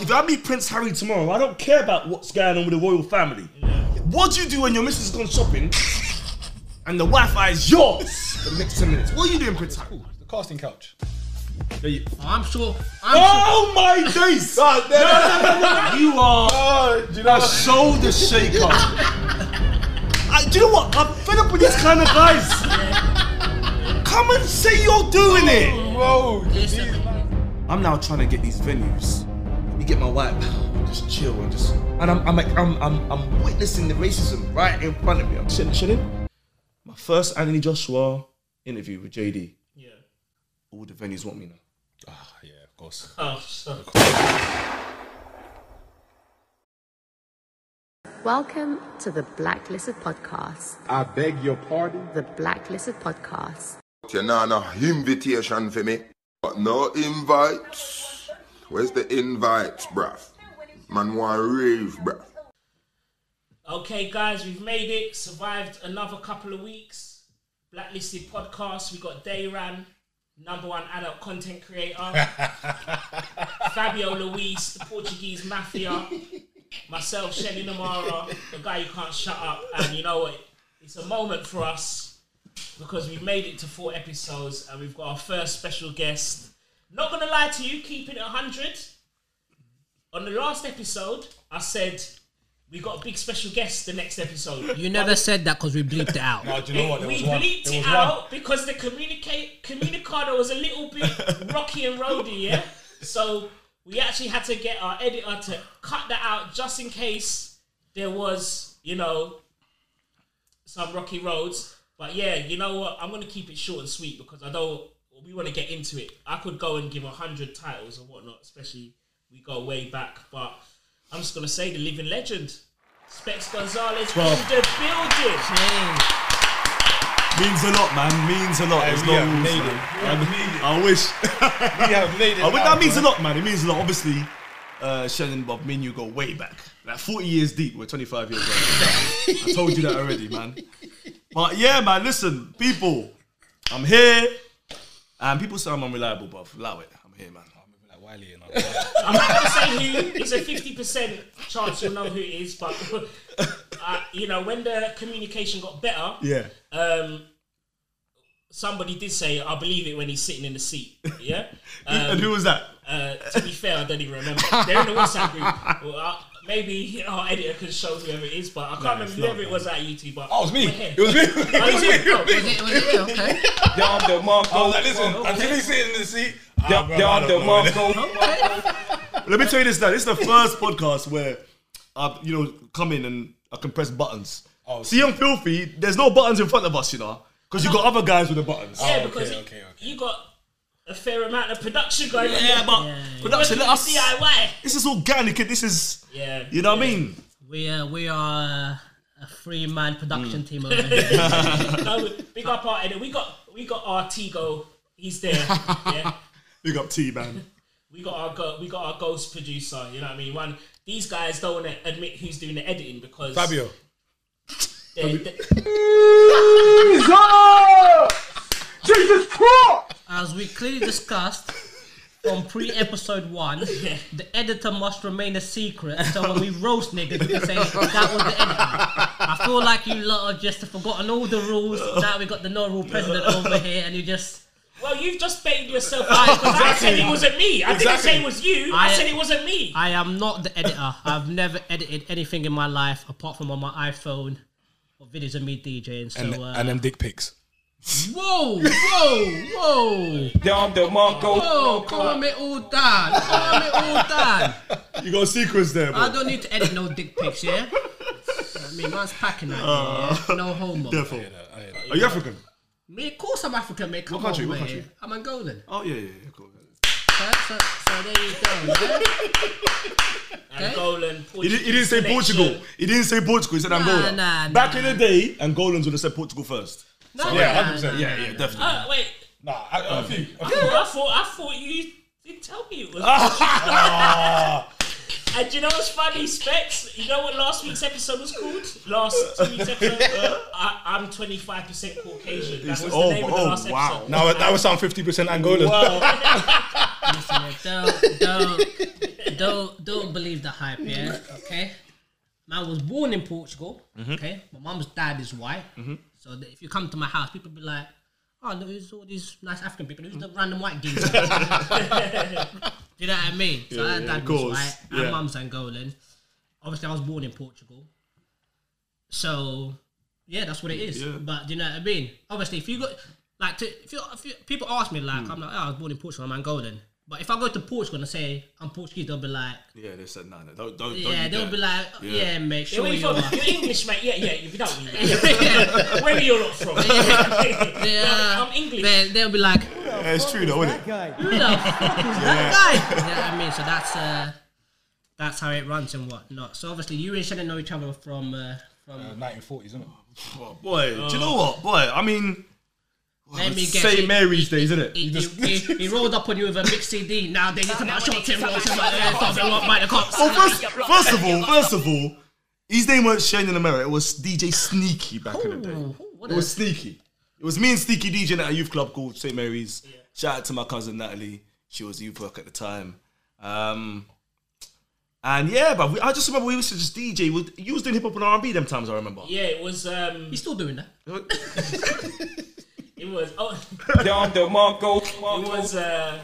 if I meet Prince Harry tomorrow, I don't care about what's going on with the royal family. What do you do when your missus has gone shopping and the Wi-Fi is yours for the next ten minutes? What are you doing, Prince Harry? The casting couch. There you- oh, I'm sure. I'm Oh my days! God, You are Oh, do you know a shoulder shaker. I, do you know what? I'm fed up with these kind of guys. Come and say you're doing it. Bro, Listen, I'm now trying to get these venues. Let me get my wipe, just chill and just. And I'm, I'm like, I'm, I'm, I'm witnessing the racism right in front of me. I'm chilling, chilling. My first Anthony Joshua interview with JD. Yeah. All the venues want me now. Ah, yeah, of course. Oh, so. Welcome to the Blacklisted Podcast. I beg your pardon? The Blacklisted Podcast. You know, no invitation for me. But no invites. Where's the invites, bruv? Man want rave, bruv. Okay, guys, we've made it. Survived another couple of weeks. Blacklisted podcast. We got Dayran, number one adult content creator. Fabio Luis, the Portuguese mafia. Myself, Shelly Namara, the guy you can't shut up. And you know what? It's a moment for us because we've made it to four episodes and we've got our first special guest. Not gonna lie to you, keeping it 100. On the last episode, I said we got a big special guest the next episode. you never said that because we bleeped it out. No, do you know what? There we was one. bleeped There it was out one. because the communicate communicator was a little bit rocky and roady, yeah. So we actually had to get our editor to cut that out just in case there was, you know, some rocky roads. But yeah, you know what? I'm gonna keep it short and sweet because I don't. We want to get into it. I could go and give a hundred titles or whatnot, especially we go way back. But I'm just gonna say the living legend, Specs Gonzalez Well. in the building. Means a lot, man. Means a lot. Hey, There's we no have made man. it. We have made it. I wish. We have made it. I wish now, that means a lot, man. It means a lot. Obviously, uh, Shannon, Bob, me and you go way back. Like 40 years deep. We're 25 years old. I told you that already, man. But yeah, man, listen, people, I'm here. And people say I'm unreliable, but allow it. I'm here, man. I'm moving like Wiley and. I'm not gonna say who. It's a fifty percent chance you'll know who it is, but uh, you know when the communication got better, Yeah. um, somebody did say, "I believe it" when he's sitting in the seat. Yeah. and Um, who was that? uh, to be fair, I don't even remember. They're in the WhatsApp group. Well, uh, maybe you know, our editor can show whoever it is, but I can't it's remember not, whoever it was at YouTube. But Oh, it was me. we're here. It was me. Oh, is it? Oh, Was it, was it? Okay. Down the I was Marco. like, listen, until he's sitting in the seat. ah, Down bro, I down don't the know, man. Marco. Let me tell you this now. This is the first podcast where I, you know, come in and I can press buttons. Oh, See, I'm filthy. There's no buttons in front of us, you know, because you got other guys with the buttons. yeah, Oh, because okay, okay, okay. you got a fair amount of production going on. Yeah, but production. Let us. DIY. This is organic. This is. Yeah. You know what I mean? We uh, we are uh, a three man Mm. production team over here. no, big up our editor. We got we got our Tigo. He's there. Yeah. Big up T, man. We got our go, we got our ghost producer. You know what I mean? One these guys don't want to admit who's doing the editing because Fabio. they- they- Jesus Christ! As we clearly discussed from pre episode one, the editor must remain a secret. So when we roast niggas, we can say that was the editor. I feel like you lot have just forgotten all the rules. Now we got the no rule president over here, and you just. well, you've just baited yourself out because I said it wasn't me. I didn't say it was you. I, I- said it wasn't me. I am not the editor. I've never edited anything in my life apart from on my iPhone or videos of me DJing. So, And, uh, and them dick pics. Whoa, whoa, whoa, Dom DeMarco. whoa! Calm it all down. Calm it all down. You got secrets there, I don't need to edit no dick pics, yeah. I mean, man's packing out Uh, here, yeah? No homo. Therefore. Are you African? Me, of course I'm African, mate. Come country, on, what mate. country? I'm Angolan. Oh yeah, yeah, yeah. Cool. So, so, so there you go. Yeah? And Golan, He, didn't- he didn't say Portugal. connection. He didn't say Portugal. He said Angola. nah, Back nah. in the day, Angolans would have said Portugal first. No, Yeah, 100%. nah. Yeah, yeah, definitely. Uh, wait, Nah, I, a few. A I few. thought, I thought I thought you didn't tell me it was. and you know what's funny, Specs? You know what last week's episode was called? Last two weeks episode. I, I'm 25 percent Caucasian. That was the oh, name of the oh, last wow. episode. Now that would sound 50% Angolan. Listen, don't, don't, don't, don't believe the hype, yeah? Okay? Man was born in Portugal, Mm-hmm. okay? My mum's dad is white. So if you come to my house, people be like, oh, look, who's all these nice African people? Who's the random white geezer? Do you know what I mean? So Yeah, yeah, dad of was course. white, Yeah. and mum's Angolan. Obviously, I was born in Portugal. So, yeah, that's what it is. Yeah. But do you know what I mean? Obviously, if you go, like, to, if, you, if you, people ask me, Hmm. like, I'm like, oh, I was born in Portugal, I'm Angolan. But if I go to Portugal and say I'm Portuguese, they'll be like, Yeah, they said no, no, don't, don't, yeah, don't you they'll dare. be like, Yeah. yeah, mate, Yeah, sure where you you from? are. You're English, mate. Yeah, yeah. You don't mean that. Where are you lot from? Yeah, I'm English. They, they'll be like, Yeah, it's true though, isn't it? who the fuck is that guy? You know what I mean? So that's uh, that's how it runs and whatnot. So obviously, you and Shannon know each other from uh, from. Uh, 1940s, isn't it? Oh, boy, do you know what, boy? I mean, Let me guess. St. Mary's days, isn't it? He, he, he, he rolled up on you with a mixed CD. Now they need to buy short term rolls and buy the cops. Well, first, first of all, first of all, his name was Shane in America. It was DJ Sneaky back in the day. Ooh, It was Sneaky. It was me and Sneaky DJ at a youth club called St. Mary's. Shout out to my cousin Natalie. She was a youth work at the time. Um, and yeah, but we, I just remember we used to just DJ. With, you was doing hip hop and R&B them times, I remember. Yeah, it was. Um, He's still doing that. it was. Oh, Dom DeMarco. it was. Uh,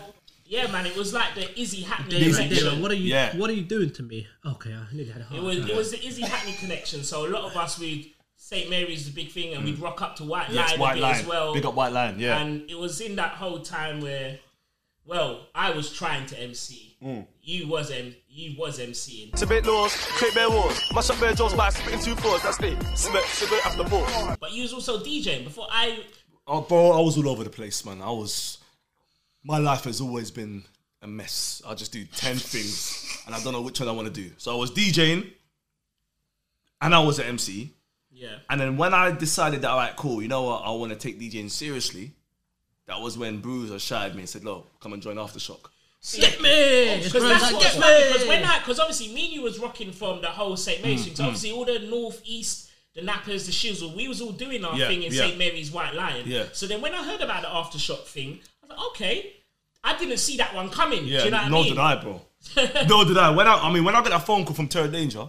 yeah, man. It was like the Izzy Hackney Dylan, connection. Dylan, what are you? Yeah. What are you doing to me? Okay, I nearly had a heart. It was. It was the Izzy Hackney connection. So a lot of us we St Mary's the big thing, and we'd rock up to White Yes, Line a bit Line. as well. Big up White Lion, yeah. And it was in that whole time where, well, I was trying to MC. Mm. You was M. You was MCing. To bit laws, create bare wars. Mash up bare jaws by spitting two fours. That's it. Spit, spit after four. But you was also DJing before I. Oh, bro, I was all over the place, man. I was. My life has always been a mess. I just do 10 things and I don't know which one I want to do. So I was DJing and I was an MC. Yeah. And then when I decided that, all right, cool, you know what, I want to take DJing seriously, that was when Bruza shied me and said, look, come and join Aftershock. Get me! Because that's what's funny. Because when I, because obviously me and you was rocking from the whole St Mary's thing. So obviously all the north, east, the nappers, the shizzle, we was all doing our Yeah, thing in yeah. St Mary's White Lion. Yeah. So then when I heard about the aftershock thing, I was like, okay, I didn't see that one coming. Yeah, Do you know what nor I mean? No, did I, bro. nor did I. When I, I mean, when I got that phone call from Terror Danjah,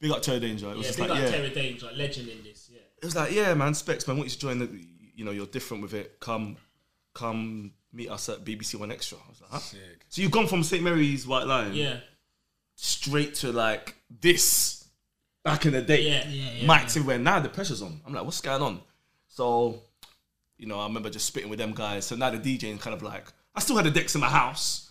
big up Terror Danjah, it was Yeah, just big like, up yeah. Terror Danjah, legend in this. Yeah. it was like, yeah, man, Specs, man, I want you to join the, you know, you're different with it. Come, come meet us at BBC 1Xtra. I was like, huh? So you've gone from St Mary's White Lion Yeah. straight to like this back in the day. Yeah. Yeah, yeah, Mics everywhere. Now the pressure's on. I'm like, what's going on? So, you know, I remember just spitting with them guys. So now the DJing kind of like, I still had the decks in my house,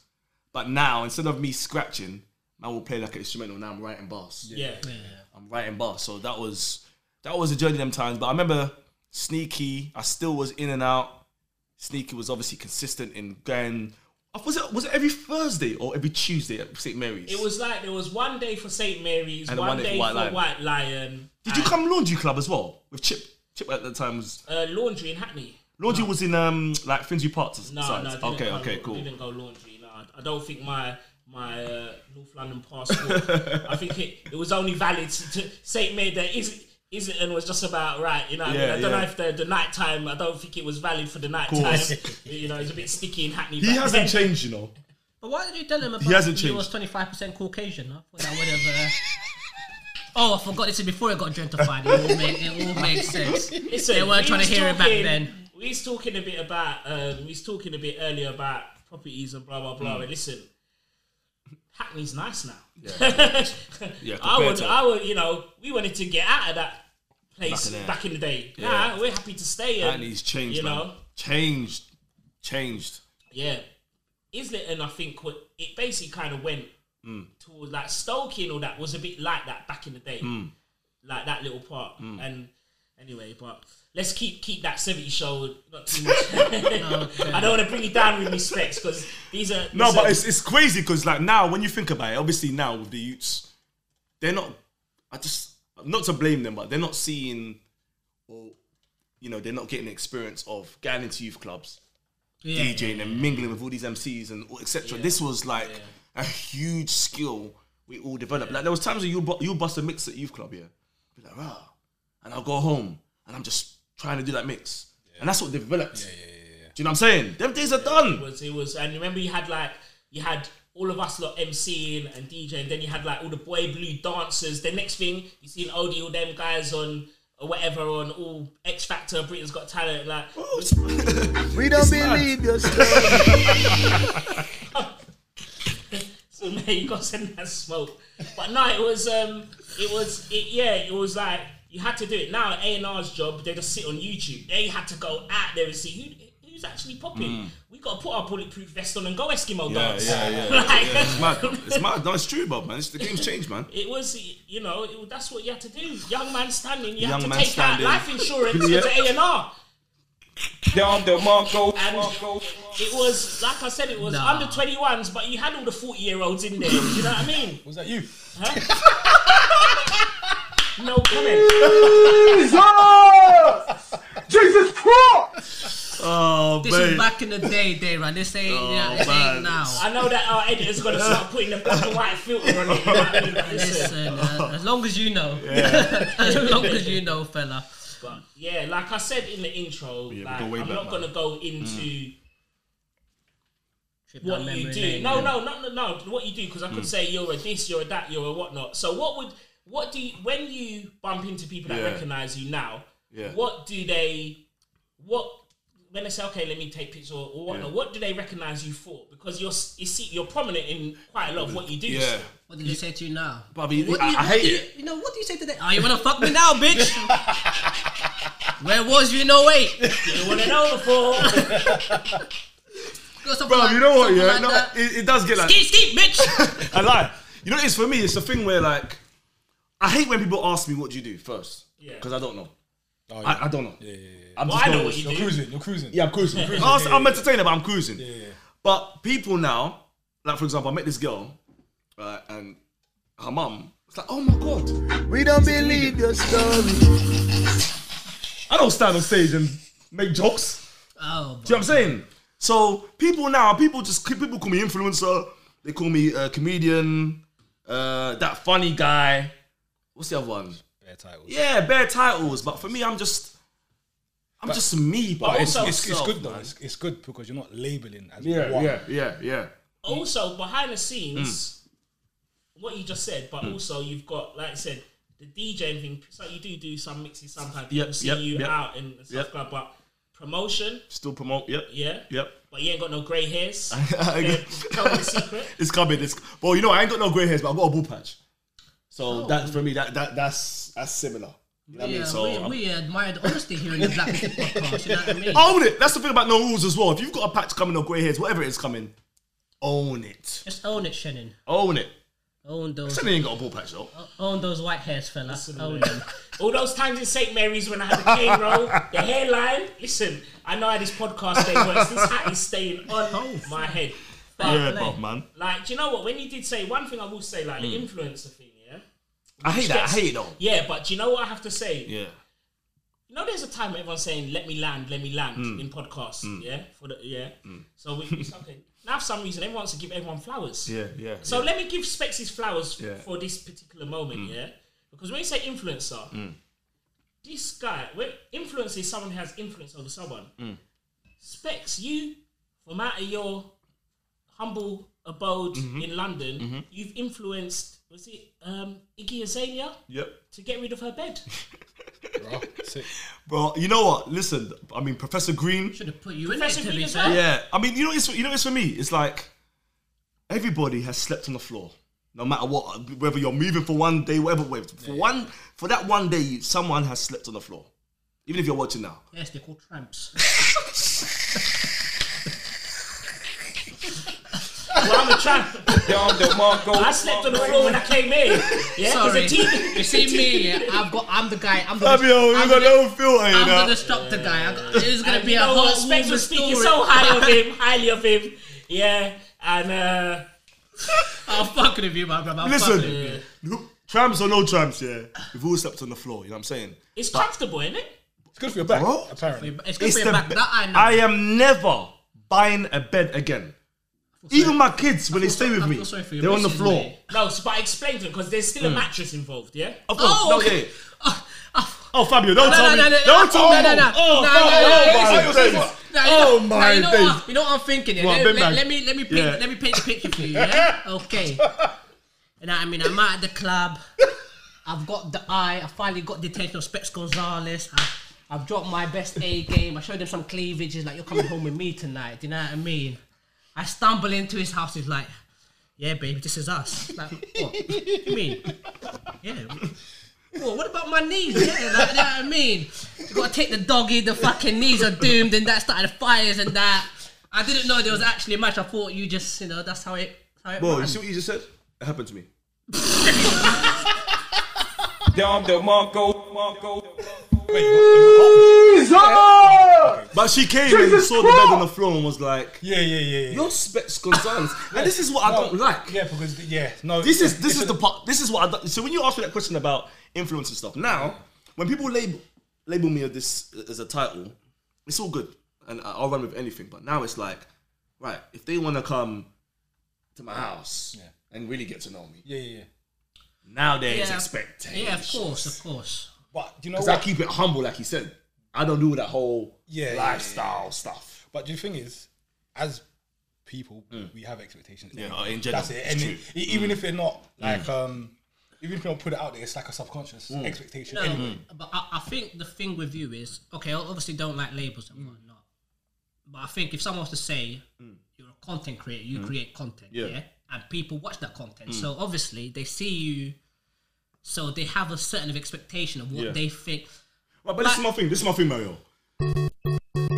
but now instead of me scratching, man will play like an instrumental. Now I'm writing bars. Yeah. yeah. I'm writing bars. So that was that was a journey them times. But I remember Sneaky. I still was in and out. Sneaky was obviously consistent in going. Was it was it every Thursday or every Tuesday at St Mary's? It was like there was one day for St Mary's, And one, day, for White Lion. Did you come Laundry Club as well with Chip? Chip at the time was Uh, laundry in Hackney. Laundry was in um like Finsbury Park. No, sides. no, okay, go, okay, cool. Didn't go laundry. No, I don't think my my uh, North London passport. I think it, it was only valid to, to Saint Mary. There is Islington was just about right. You know, what I, mean? I don't know if the the night time. I don't think it was valid for the night time. you know, it's a bit sticky in Hackney. He hasn't then. changed, you know. But why did you tell him about He hasn't he changed. was 25% Caucasian? I thought that would have. Uh... Oh, I forgot this is before it got gentrified. It all, make, it all makes sense. Listen, they weren't we trying to was hear it back then. We was talking a bit about. Um, we was talking a bit earlier about properties and blah blah Mm. blah. And listen, Hackney's nice now. Yeah, I would, I would, you know, we wanted to get out of that place Back in back in, the day. Yeah. Nah, we're happy to stay. And, he's changed, you man. know, Changed, changed. yeah. Islington, I think, what it basically kind of went Mm. towards like Stoke and all that was a bit like that back in the day, Mm. like that little part. And anyway, but let's keep keep that 70 show not too much. I don't want to bring you down with me specs because these are No, listen, but it's it's crazy because like now when you think about it, obviously now with the youths, they're not. I just not to blame them, but they're not seeing, or you know, they're not getting the experience of going into youth clubs, Yeah, DJing and mingling with all these MCs and etc. This was like a huge skill we all developed. Like there was times where you bu- you bust a mix at youth club, yeah, be like rah, and I'll go home and I'm just trying to do that mix, and that's what developed. Do you know what I'm saying? Them days are it done. was it was and remember you had like you had all of us lot MCing and DJing. Then you had like all the boy blue dancers. The next thing you seen Odie, all them guys on or whatever on all X Factor, Britain's Got Talent. Like We don't believe your story. So man, you gotta send that smoke. But no, it was um, it was it, yeah, it was like you had to do it. Now A and R's job, they just sit on YouTube. They had to go out there and see who who's actually popping. We gotta put our bulletproof vest on and go Eskimo Mm. Yeah, dance. yeah, yeah. Like- yeah. It's mad. It's mad. No, it's true, Bob, man. It's, the game's changed, man. It was, you know, it, that's what you had to do. Young man standing, you Young had to take standing. out life insurance Yeah. to A and R. Dom DeMarco. And it was, like I said, it was Nah. under 21s, but you had all the 40 year olds in there. Do you know what I mean? Was that you? No comment. Jesus! Jesus Christ! Oh, This is back in the day, day. This ain't, yeah, this ain't now. I know that our editor's gonna start putting the black and white filter on it. You know I mean? Listen, Listen, uh, as long as you know, as long as you know, fella. but yeah, like I said in the intro, we like, go way I'm not man. gonna go into Trip what you do. lane, No, yeah. no, no, no, no. What you do because I could say you're a this, you're a that, you're a whatnot. So what would what do you when you bump into people that Yeah. recognize you now? Yeah. What do they? What when they say okay, let me take pictures or, or whatnot? Yeah. What do they recognize you for? Because you're you see you're prominent in quite a lot of what you do. Yeah. What did they say to you now? Bobby, What I, do you, I what hate you, it. You know, what do you say today? Oh, you wanna fuck me now, bitch? Where was you in 08? You want to know before? Or something Bro, like- you know what? something Yeah, like no, that. it, it does get like. Skeet, skeet, bitch! I lie. You know, it is for me. It's a thing where like, I hate when people ask me what do you do first, Yeah. because I don't know. Oh, yeah. I, I don't know. yeah, yeah, yeah. I'm Well, just I know going what you You're do. cruising. You're cruising. Yeah, I'm cruising. I'm, I'm entertainer, but I'm cruising. Yeah, yeah. But people now, like for example, I met this girl, right, and her mum was like, "Oh my god, We don't believe your story. I don't stand on stage and make jokes." Oh, Do you know what I'm saying? So people now, people just people call me influencer. They call me a comedian, uh, that funny guy. What's the other one? Bare titles. Yeah, bare titles. But for me, I'm just, I'm just me. But, But it's, also it's, it's myself, good though. man. It's, it's good because you're not labeling as Yeah, one. yeah, yeah, yeah. also behind the scenes, Mm. what you just said, but also you've got, like I said, the DJing thing. So you do do some mixes sometimes. People Yep, see yep, you yep. out and stuff Yep. like. But promotion, Still promote. Yep. yeah, Yep. But you ain't got no grey hairs. Yeah, Tell me the secret. It's coming. It's well, you know, I ain't got no grey hairs, but I've got a ball patch. So that for me, that that that's that's similar. You know what I yeah, mean? So we, I'm- we admire the honesty here in the Black podcast. You know what I mean? own it. That's the thing about no rules as well. If you've got a patch coming or grey hairs, whatever it is coming, own it. Just own it, Shannon. Own it. Own those, Sonny ain't got a ball patch though. own those white hairs, fella. Own them. All those times in St. Mary's when I had the cane roll, the hairline. Listen, I know how this podcast day works. This hat is staying on my head. But Yeah, play. Bob, man. like, do you know what? When you did say one thing, I will say like the Mm. influencer thing. I hate that. I hate it though. Yeah, but do you know what I have to say? Yeah. You know, there's a time where everyone's saying, "Let me land, let me land" Mm. in podcasts. Yeah, for the yeah. So we, we okay. Now, for some reason, everyone wants to give everyone flowers. Yeah, yeah. So yeah. let me give Specs his flowers Yeah. for this particular moment. Mm. Yeah, because when you say influencer, this guy, when influencer is someone who has influence over someone. Mm. Specs, you from out of your humble abode Mm-hmm. in London, you've influenced. Was it um, Iggy Azalea Yep. to get rid of her bed? Bro, sick. Bro, you know what? Listen, I mean, Professor Green. Should have put you in it, Professor to Green be as fair. well? Yeah, I mean, you know, it's you know, it's for me. It's like everybody has slept on the floor, no matter what. Whether you're moving for one day, whatever. whatever. For one, for that one day, someone has slept on the floor. Even if you're watching now. Yes, they're called tramps. Well, I'm a tramp. Dom DeMarco. I slept on the floor when I came in. Yeah, 'cause Sorry, the TV you see me? Yeah, I've got. I'm the guy. I'm the. Fabio, you I'm got the- no filter, you I'm know. gonna stop the guy. I got, it's gonna be a know what? whole Specs movie was speaking story. so high of him, highly of him. Yeah, and uh, I'm fucking with you, my brother. I'm fucking with you. Listen, tramps or no tramps, yeah, we've all slept on the floor. You know what I'm saying? it's comfortable, isn't it? It's good for your back, Bro. apparently. It's good It's for your the back. be- That I know. I am never buying a bed again. Even my kids, when they stay with me, they're on the floor. No, so, but explain to him because there's still a hmm. mattress involved. Yeah. Of course, Oh, no, okay. yeah. Oh, oh, Oh, Fabio, don't tell me. don't tell me. no, no, no. Oh, Fabio, oh, my days. no, Now, you Oh my you know oh, days. what, you know what I'm thinking. Yeah? Let, let- back. let me let me paint, Yeah. let me paint the picture for you. Yeah, okay. You know what I mean? I'm out at the club. I've got the eye. I finally got the attention of Specs Gonzalez. I, I've dropped my best A game. I showed him some cleavage. He's like, "You're coming home with me tonight." Do you know what I mean? I stumble into his house. He's like, "Yeah, babe, this is us." Like, what? what you mean? Yeah. Well, what about my knees? Yeah, like, you know what I mean? You gotta take the doggy, the fucking knees are doomed, and that started fires and that. I didn't know there was actually a match. I thought you just, you know, that's how it. How it Bro, you see what you just said? It happened to me. Dom DeMarco, Marco. But she came and saw the bed on the floor and was like, Yeah, yeah, yeah, yeah. "You're Specs Gonzalez," and this is what I don't like. Yeah, because yeah, no. This is this is the part. This is what I. don't- So when you ask me that question about influence and stuff, now when people label label me as this as a title, it's all good, and I- I'll run with anything. But now it's like, right, if they want to come to my house Yeah. and really get to know me, Yeah, yeah, yeah. nowadays Yeah. expectations. Yeah, of course, of course. But do you know Because I what? keep it humble, like he said. I don't do that whole Yeah, yeah, lifestyle stuff. But the thing is, as people, we mm. have expectations. Yeah, anyway. in general, That's it. And true. it- even mm. if they're not mm. like, um, even if you don't put it out there, it's like a subconscious Mm. expectation. No, Anyway, but I, I think the thing with you is okay. I obviously don't like labels and whatnot, but I think if someone was to say you're a content creator, you create content, Yeah. yeah. and people watch that content, so obviously they see you, so they have a certain expectation of what Yeah. they think. Right, but this is my thing. This is my thing, Mario.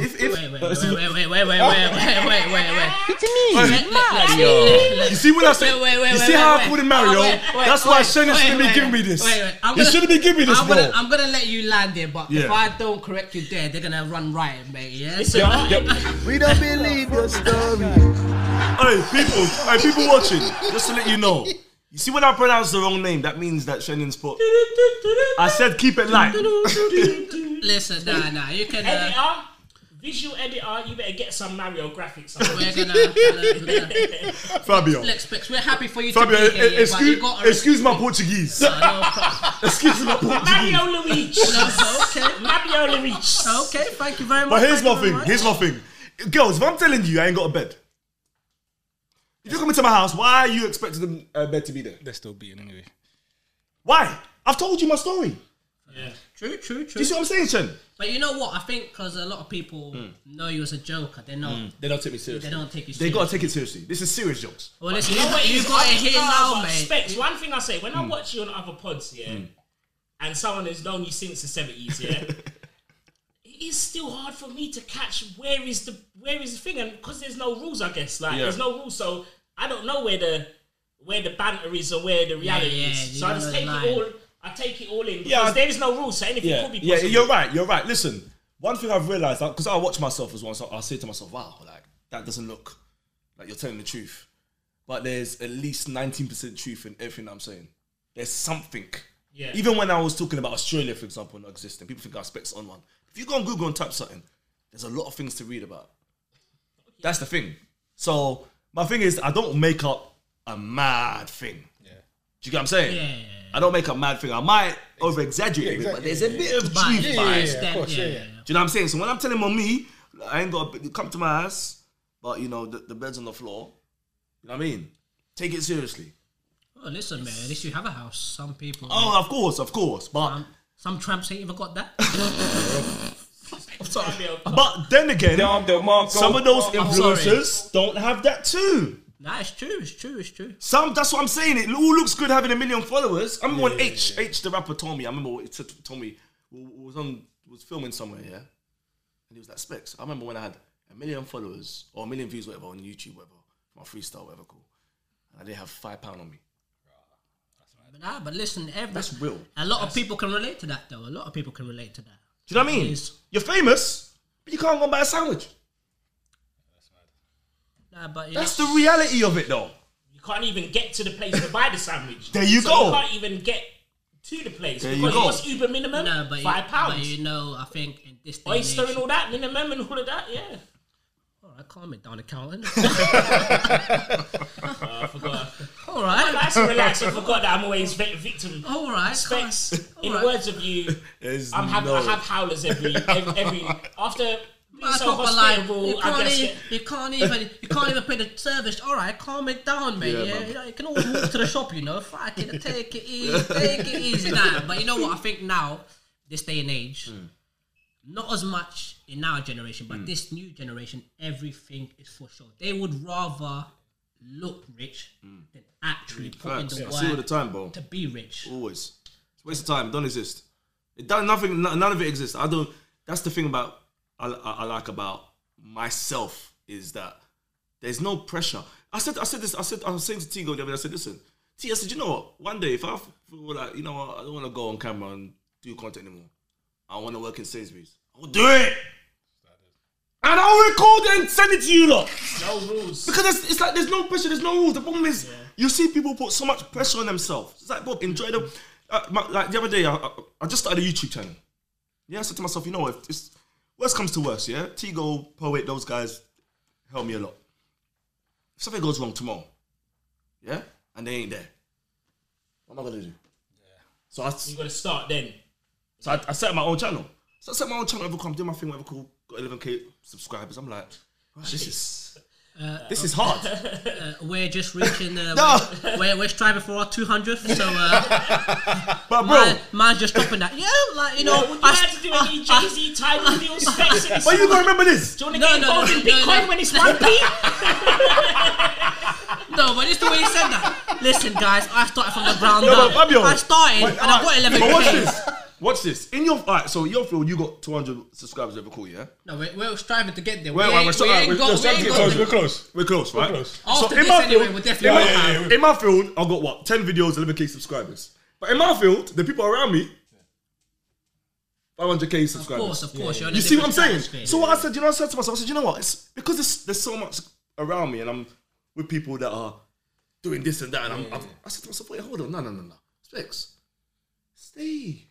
If if Wait, wait, but wait, this is- wait, wait, wait, wait, wait, wait, wait, wait, wait. It's me, Let- let- Mario. You see when I say, Wait, wait, wait, you wait, see wait, how wait. I called him Mario? Oh, wait, wait, That's why wait, Shannon wait, shouldn't be wait, giving me wait, this. wait, wait. I'm You gonna- shouldn't be giving me this, I'm bro. gonna, I'm gonna let you land there, but if Yeah. I don't correct you there, they're gonna run riot, mate. Yeah. We don't believe your story. Hey, people, hey, people watching, just to let you know. You see when I pronounce the wrong name, that means that Shannon's put. I said keep it light. listen, nah, nah, you can. Uh, Editor, visual editor, you better get some Mario graphics. we're gonna. gonna, gonna Fabio. Look, Specs, we're happy for you Fabio, to be here, eh, yeah, excuse, excuse my Portuguese. no, pro- Excuse my Portuguese. Mario Luigi. no, okay, Mario Luigi. okay, thank you very much. But here's my thing. much. Here's my thing. Girls, if I'm telling you I ain't got a bed, if you're coming to my house, why are you expecting the uh, bed to be there? they're still beating anyway. Why? I've told you my story. True, true, Do true. you see what I'm saying, Chen? But you know what? I think because a lot of people hmm. know you as a joker, they know hmm. They don't take me seriously. they don't take you. They gotta take it seriously. This is serious jokes. Well, listen, You you know what got, it you is? got it I- here no, now, but mate. Specs, one thing I say, when Hmm. I watch you on other pods, yeah, hmm. and someone has known you since the 70s, yeah, it is still hard for me to catch where is the where is the thing, and because there's no rules, I guess, like Yeah. there's no rules, so I don't know where the where the banter is or where the reality yeah, is. you So I don't just know take it line. all. I take it all in because Yeah, there is no rules, so anything Yeah, could be yeah, you're right. You're right. Listen, one thing I've realized because I watch myself as well, so I say to myself, "Wow, like that doesn't look like you're telling the truth." But there's at least 19% truth in everything I'm saying. There's something. Yeah. Even when I was talking about Australia, for example, not existing, people think I specs on one. If you go on Google and type something, there's a lot of things to read about. That's the thing. So my thing is, I don't make up a mad thing. Yeah. Do you get what I'm saying? Yeah, yeah, yeah. I don't make a mad thing. I might over exaggerate it, but there's a bit of But truth yeah, by yeah, it. yeah, of course, yeah, yeah, yeah, yeah. Do you know what I'm saying? So when I'm telling on me, I ain't got to come to my house, but you know the, the bed's on the floor. You know what I mean? Take it seriously. Oh, listen, man. At least you have a house. Some people. Oh, of course, of course. But Um, some tramps ain't even got that. Mario, but then again, Dom DeMarco. some of those influencers don't have that too. Nah, it's true. It's true. It's true. Some that's what I'm saying. It all looks good having a million followers. I remember when H H the rapper told me. I remember what he told me was on was filming somewhere, yeah, and he was like specs. I remember when I had a million followers or a million views, whatever, on YouTube, whatever, my freestyle, whatever, cool. And I didn't have five pound on me. But nah, but listen, every, That's real. A lot of people can relate to that, though. A lot of people can relate to that. Do you know what I mean? Is- You're famous, but you can't go and buy a sandwich. Nah, but you That's the reality of it, though. you can't even get to the place to buy the sandwich. There you so go. You can't even get to the place There you because go. what's Uber minimum? No, but Five you, pounds. But you know, I think in this day and Oyster age, and all that, minimum and all of that, yeah. all right, calm it down, accountant. Uh, I forgot. all right, Nice and relax. I forgot that I'm always vi- victim. all right. Specs. calm- In all right. words of you, There's I'm have, no- I have howlers every every, every after being so proper like, hospitable, you can't, guess. even, you can't even you can't even pay the service. All right, calm it down, mate. Yeah, Yeah, man. You, know, you can always walk to the shop, you know. Fucking take it easy, take it easy. Nah, but you know what? I think now, this day and age, Hmm. not as much in our generation, but this new generation, everything is for sure. They would rather look rich than actually put in. Facts. the I see all the time, bro. to be rich. Always. It's a waste of time. Don't exist. It does nothing. None of it exists. I don't. That's the thing about I, I, I like about myself is that there's no pressure. I said I said this. I said I was saying to Tigo the other day. I said, listen, T. I said, you know what? One day if I feel like you know what, I don't want to go on camera and do content anymore. I want to work in Sainsbury's. I'll do it. And I'll record it and send it to you lot. No rules. Because it's, it's like there's no pressure, there's no rules. The problem is you see people put so much pressure on themselves. It's like, Bob, enjoy them. Uh, my, like the other day, I, I, I just started a YouTube channel. Yeah, I said to myself, you know, if it's worst comes to worst, yeah, Tigo, Poet, those guys help me a lot. If something goes wrong tomorrow, yeah, and they ain't there, what am I gonna do? Yeah. So I, You got to start then. so I, I set up my own channel. So I set my own channel, whatever come, do my thing, whatever cool. Got 11k subscribers. I'm like, "Wow, this is this is hard. Uh, we're just reaching. Uh, No. we're, we're striving for our 200th. So, uh, But bro, man, man's just dropping that. Yeah, like you know, Would you I, like to do any Jay Z type video specs? in but you song? gotta remember this. Do you want to No, get no, no, involved in Bitcoin no. when it's 1p? no, but it's the way he said that. Listen, guys, I started from the ground up. but Fabio, I started but, and I got 11k. But watch this. Watch this. In your alright, so your field, you got 200 subscribers. Ever cool, yeah? No, we're, we're striving to get there. Wait, we wait, ain't, we're still- we alright, ain't we're- got, we're we ain't got Close, the- we're close. We're close, right? close. After so in my anyway, field, we're definitely in my, gonna have- in my field, I've got what 10 videos, 11k subscribers. But in my field, the people around me, 500k subscribers. Of course, of course. You're You see what I'm saying? stratosphere. So what I said, you know, I said to myself, I said, you know what? It's because there's, there's so much around me, and I'm with people that are doing this and that, and I'm, I've, I said to myself, wait, hold on, no, no, no, no, Specs, stay, Hit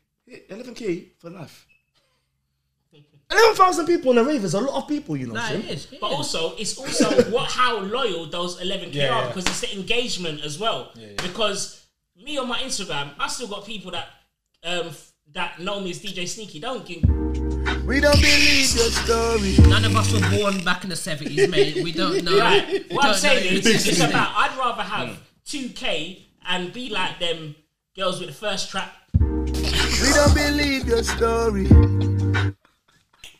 11k for life. 11,000 people in a rave is a lot of people, you know. Nah, it is. it But is. also, it's also what how loyal those 11k Yeah, are yeah. because it's the engagement as well. Because me on my Instagram, I still got people that um f- that know me as DJ Sneaky. Don't give We don't believe your story. None of us were born back in the 70s, mate. We don't know. right. we What I'm don't saying is, who's it's listening. about I'd rather have 2k and be like them girls with the first trap. We don't believe your story.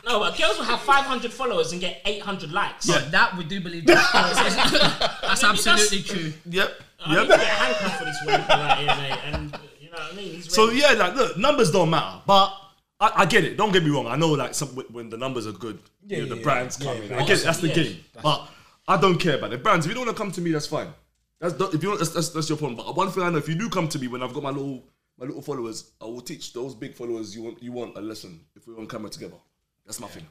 No, but girls will have 500 followers and get 800 likes. Yeah, that we do believe. That. That's absolutely true. Yep. I need to get handcuffed for this wanker right here, mate. And you know what I mean? He's So ready. yeah, like look, numbers don't matter, but I, I get it. Don't get me wrong. I know like some when the numbers are good, you know, yeah, the yeah, brands yeah, come yeah, in. I get it. That's the Yeah. game. But I don't care about the brands. If you don't want to come to me, that's fine. That's the- if you want, that's, that's, that's your problem. But one thing I know, if you do come to me when I've got my little my little followers, I will teach those big followers you want you want a lesson if we're on camera together. That's my thing.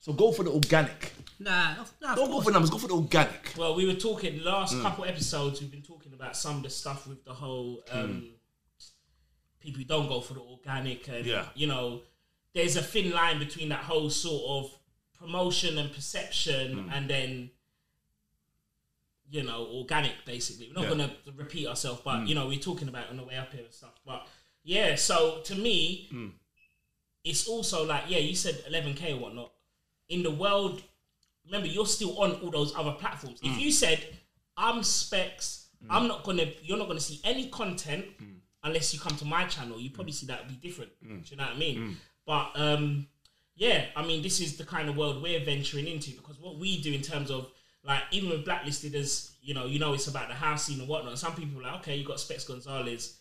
So go for the organic. Nah, nah, of Don't go course. for numbers. Go for the organic. Well, we were talking last Mm. couple episodes. We've been talking about some of the stuff with the whole um, people who don't go for the organic, and Mm. Yeah. you know, there's a thin line between that whole sort of promotion and perception, Mm. and then you know, organic. Basically, we're not Yeah. Mm. going to repeat ourselves, but you know, we're talking about on the way up here and stuff. But yeah, so to me, Mm. it's also like yeah, you said 11k or whatnot. In the world, remember you're still on all those other platforms. Mm. If you said I'm Specs, I'm not gonna, you're not gonna see any content Mm. unless you come to my channel. You probably see that would be different. Mm. Do you know what I mean? But um, yeah, I mean this is the kind of world we're venturing into because what we do in terms of like even with blacklisted as you know, you know it's about the house scene and whatnot. Some people are like, okay, you got Specs Gonzalez.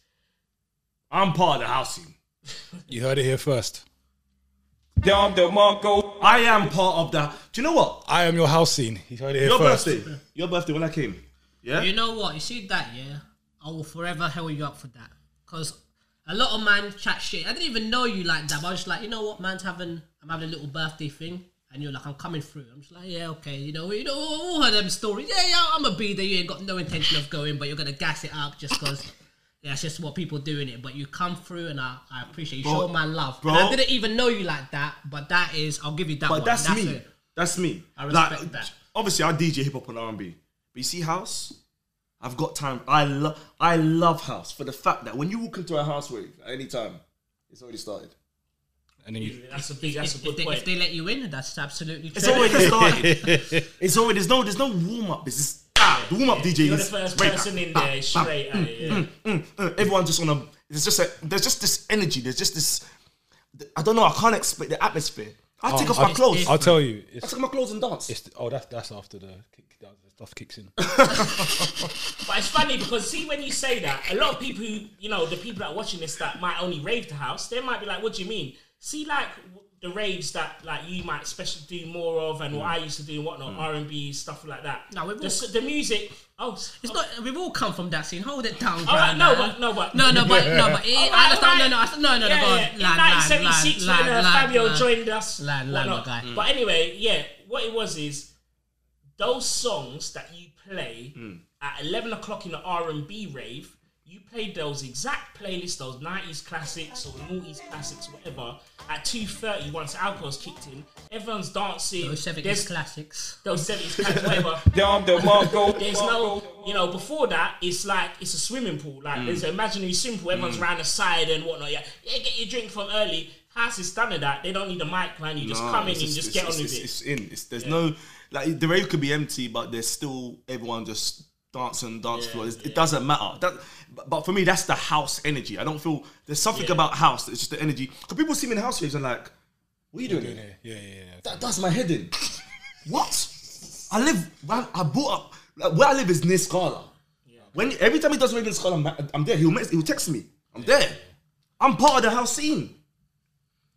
I'm part of the house scene. You heard it here first. Dom DeMarco. I am part of that. Do you know what? I am your house scene. You heard it here Your first. birthday. Your birthday when I came. Yeah. You know what? You see that, yeah? I will forever hell you up for that. Because a lot of man chat shit. I didn't even know you like that, but I was just like, you know what, man's having, I'm having a little birthday thing. And you're like, I'm coming through. I'm just like, yeah, okay. You know, you know, all of them stories. Yeah, yeah, I'm a be there. You ain't got no intention of going, but you're going to gas it up just because. Yeah, it's just what people do in it. But you come through, and I, I appreciate you. Bro, show man love. bro. And I didn't even know you like that, but that is, I'll give you that But one. that's, me. it. That's me. I respect that. Obviously, I DJ hip hop and R and B. But you see, house. I've got time. I love. I love house for the fact that when you walk into a house wave at any time, it's already started. And then you. That's a big. That's a If, good they, point. if they let you in, that's absolutely true. It's already started. it's already there's no there's no warm up. It's just ah, the warm up DJ You're the is first person back, in bam, there bam, straight at it. Yeah. mm, uh, everyone just on a. There's just a. There's just this energy. There's just this. I don't know. I can't explain the atmosphere. I take off my I'll- clothes. I'll tell you. I It's, take off my clothes and dance. it's oh, that's that's after the kick, the stuff kicks in. But it's funny because see when you say that, a lot of people who you know the people that are watching this that might only rave to house, they might be like, "What do you mean?" See, like the raves that like you might especially do more of, and what mm. I used to do and whatnot, mm. R and B stuff like that. No, we've the, all- s- the music. Oh, s- It's oh. not. We've all come from that scene. Hold it down, All right, Brian, no, but no, but no, no, but no, but it, All right, I understand. all right. No, no, I said- no, no, no. Yeah, go on. yeah. In Land, land, 1976 land, when uh, land, Fabio land. joined us. Land, land, whatnot. my guy. But anyway, yeah, what it was is those songs that you play mm. at 11 o'clock in the R&B rave, you played those exact playlists, those 90s classics or noughties classics, whatever, at 2.30 once alcohol's kicked in. Everyone's dancing. Those 70s There's- classics. Those 70s classics, whatever. Dom DeMarco. There's no, you know, before that, it's like it's a swimming pool. Like there's an mm. imaginary swimming pool. Everyone's mm. round the side and whatnot. Yeah, yeah, get your drink from early. House is done of that. They don't need a mic, man. You just No, come in it's and just it's- get on it's- with it's, it. It's in. It's, there's no like the rave could be empty, but there's still everyone just dancing, dance floor. It's- It doesn't matter. That, but, for me, that's the house energy. I don't feel there's something Yeah. about house. That's just the energy. Because people see me in house raves and like, what are you doing? Yeah, here? yeah, yeah. yeah. That does my head in. what? I live. I bought up. Like, where I live is near Scala. When every time he does rave in Scala, I'm, I'm there. He'll mess, he'll text me. I'm there. I'm part of the house scene.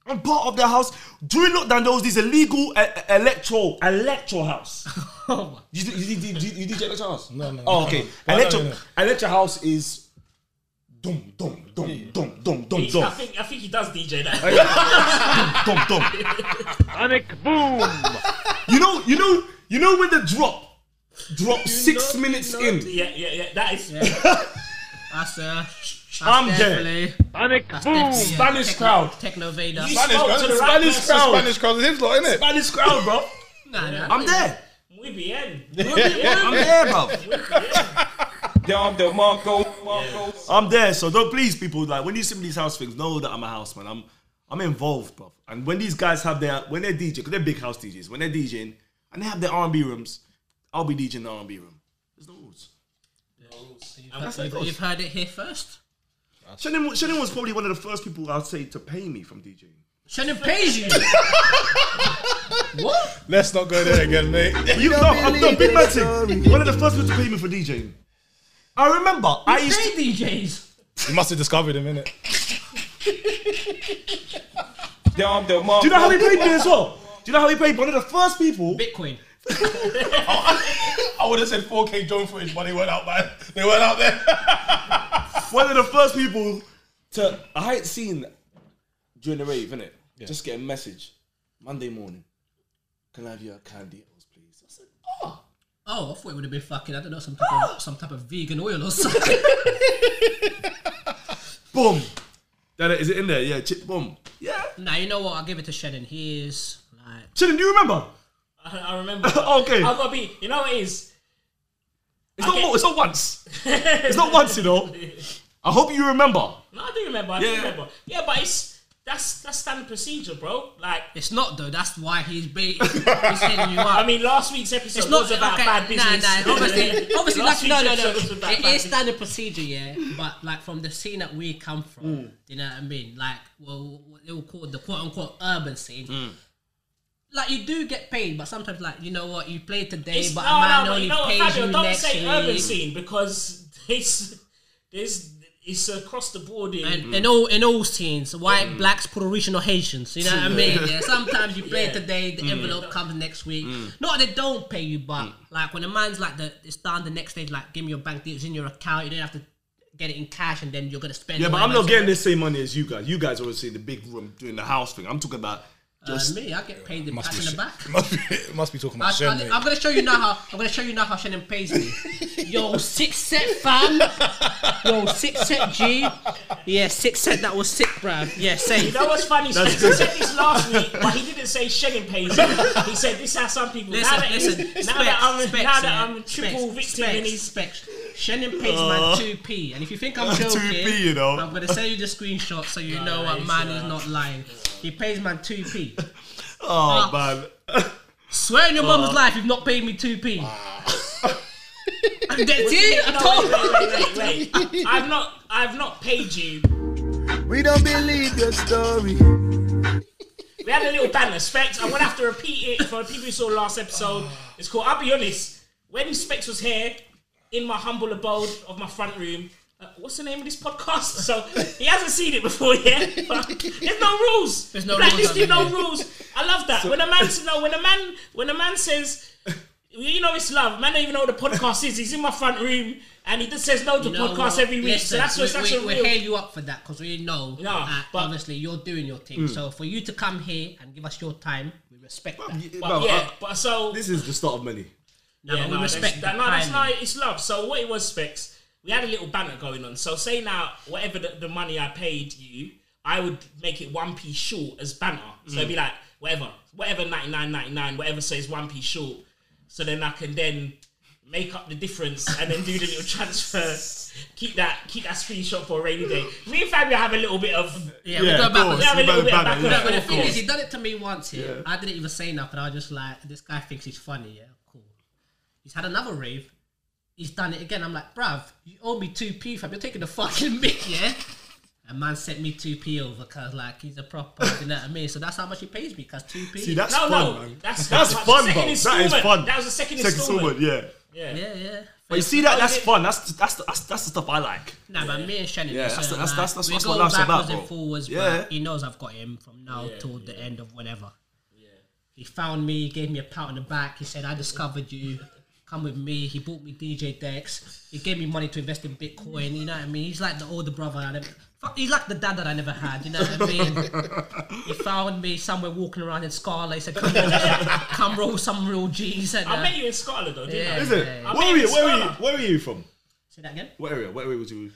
I'm part of the house. During lockdown, there was this illegal uh, electro electro house. you, do- you, do- you, do- you DJ electro house? No, no, Oh, okay. No, no, electro no, no. electro house is dum dum dum dum dum dum He's- I think I think he does DJ that. dum dum. Panic boom. You know, you know, you know when the drop drop six minutes in. yeah, yeah, yeah. That is. That's uh. That's I'm there. definitely, Panic boom. definitely, uh, Spanish techno- crowd. Techno Vader. You Spanish crowd, to right Spanish crowd. Spanish crowd is his lot, isn't it? Spanish crowd, bro. Nah, nah, I'm there. Muy bien. I'm there, bro. Dom DeMarco. Oh, oh. I'm there. So don't please people like when you see me these house things, know that I'm a house man. I'm I'm involved, bro. And when these guys have their when they're DJing, because they're big house DJs, when they're DJing and they have their R&B rooms, I'll be DJing the R&B room. There's no rules. That's how it You've, goes. you've heard it here first. Shannon, Shannon was probably one of the first people I'd say to pay me from DJing. Shannon pays you. what? Let's not go there again, mate. You know, I'm not big man thing. One of the first people to pay me for DJing. I remember I used to. Pay DJs. You must have discovered him, innit? Dom DeMarco. Do you know how he paid me as well? Do you know how he paid? One of the first people. Bitcoin. I would have said 4K drone footage, but they went out, man. They went out there. one of the first people to I hadn't seen during the rave, innit? Just get a message Monday morning. Can I have your candies, please? I said, oh, I thought it would have been fucking. I don't know some type of some type of vegan oil or something. boom. That is it in there? Yeah, chip, boom. Yeah. nah, you know what? I'll give it to Shannon. He is like Shannon, do you remember? I, I remember. Okay. I've got to be. You know what it is? It's not Okay. more, it's not once. it's not once, you know. I hope you remember. No, I do remember. I Yeah. do remember. Yeah, but it's that's that's standard procedure, bro. Like, it's not though. That's why he's bait. He's setting you up. I mean, last week's episode it's not was about okay, bad business. Nah, nah. Obviously, obviously, like, no, no, no. episode was about It bad is business. standard procedure, yeah. But like from the scene that we come from, Mm. you know what I mean? Like, well, what they will call the quote unquote urban scene. Mm. Like you do get paid, but sometimes, like you know what, you play today, It's, but no, a man no, only you know what, pays Fabio, you don't next say urban week. scene because it's it's it's across the board in. And in all in all scenes, white, mm. blacks, Puerto Rican, or Haitians. You know what I mean? Yeah. Sometimes you play Yeah. today, the mm. envelope comes next week. Mm. Not that they don't pay you, but like when a man's like the it's done the next stage, like give me your bank details in your account. You don't have to get it in cash, and then you're gonna spend. Yeah, but I'm whatever. not getting the same money as you guys. You guys always in the big room doing the house thing. I'm talking about Uh, just me, I get paid in Must pat be, the back. must be, must be talking I, about Shem, mate. am gonna show you now how I'm gonna show you now how Shannon pays me. Yo, six set fam. Yo, six set G. Yeah, six set. That was sick, bruv. Yeah, same. You same. know what's funny? He said this last week, but he didn't say Shannon pays him. He said this is how some people. Listen, now that, listen. he's- Specs, that I'm specs, now that. I'm triple Specs, victim in his specs. Shannon pays Uh, man two p, and if you think I'm joking, 2p, you know. I'm gonna send you the screenshot so you know what man is not lying. He pays man two p. Oh man. Swear on your Uh. mum's life, you've not paid me two p. And that's Wait, it. I no, told wait, wait, wait, wait. I've not, I've not paid you. We don't believe your story. We had a little banner. Specs. I'm gonna have to repeat it for the people who saw last episode. It's called. I'll be honest. When Specs was here in my humble abode of my front room. Uh, what's the name of this podcast? So he hasn't seen it before, yeah. But there's no rules. There's no Black rules listed, no here. rules. I love that. when a man, no, when a man, when a man says, you know, it's love. Man, don't even know what the podcast is. He's in my front room and he just says no to You know podcasts what? every week. so Listen, that's what's we, that's we, a we real. hail you up for that because we know No, that but- obviously you're doing your thing. So for you to come here and give us your time, we respect that. But Bro, yeah, uh, but so this is the start of many. No, yeah, but we no, respect that, no, that's not. It's love. So what it was, specs. We had a little banner going on. So say now, whatever the, the money I paid you, I would make it one piece short as banner. So it'd be mm. like whatever, whatever ninety nine ninety nine, whatever says one piece short. So then I can then make up the difference and then do the little transfer. Keep that keep that screenshot for a rainy day. Me and Fabio have a little bit of Yeah, Yeah, we go of back. course. we have a little bit of banner, back yeah. and But the forth. thing is, he done it to me once. Yeah, I didn't even say nothing. I was just like, this guy thinks he's funny. Yeah, cool. He's had another rave. He's done it again. I'm like, bruv, you owe me two p. Fam, you're taking the fucking mic, yeah. And man sent me two p over because like he's a proper, you know what I mean. So that's how much he pays me, cause two p. See, that's No, fun, no, man. that's- that's that's fun, bro. second That is fun. That was the second installment. Yeah. yeah. yeah, yeah. But you see that? That's fun. That's that's the, that's, that's the stuff I like. Nah, but me and Shannon, Yeah, listen, that's the- that's- like, that's- that's we what go life's about, backwards bro. and forwards. Yeah. but he knows I've got him from now till the end of whenever. He found me, gave me a pat on the back. He said, "I discovered you. Come with me." He bought me DJ decks. He gave me money to invest in Bitcoin. You know what I mean? He's like the older brother. I never, fuck, he's like the dad that I never had. You know what I mean? he found me somewhere walking around in Scala. He said, "Come roll, come roll some real G's." And, I uh, met you in Scotland though, didn't Yeah. I? Is it? Yeah. I Where mean, were you? Where were you? Where were you from? say that again. What area? What area was you?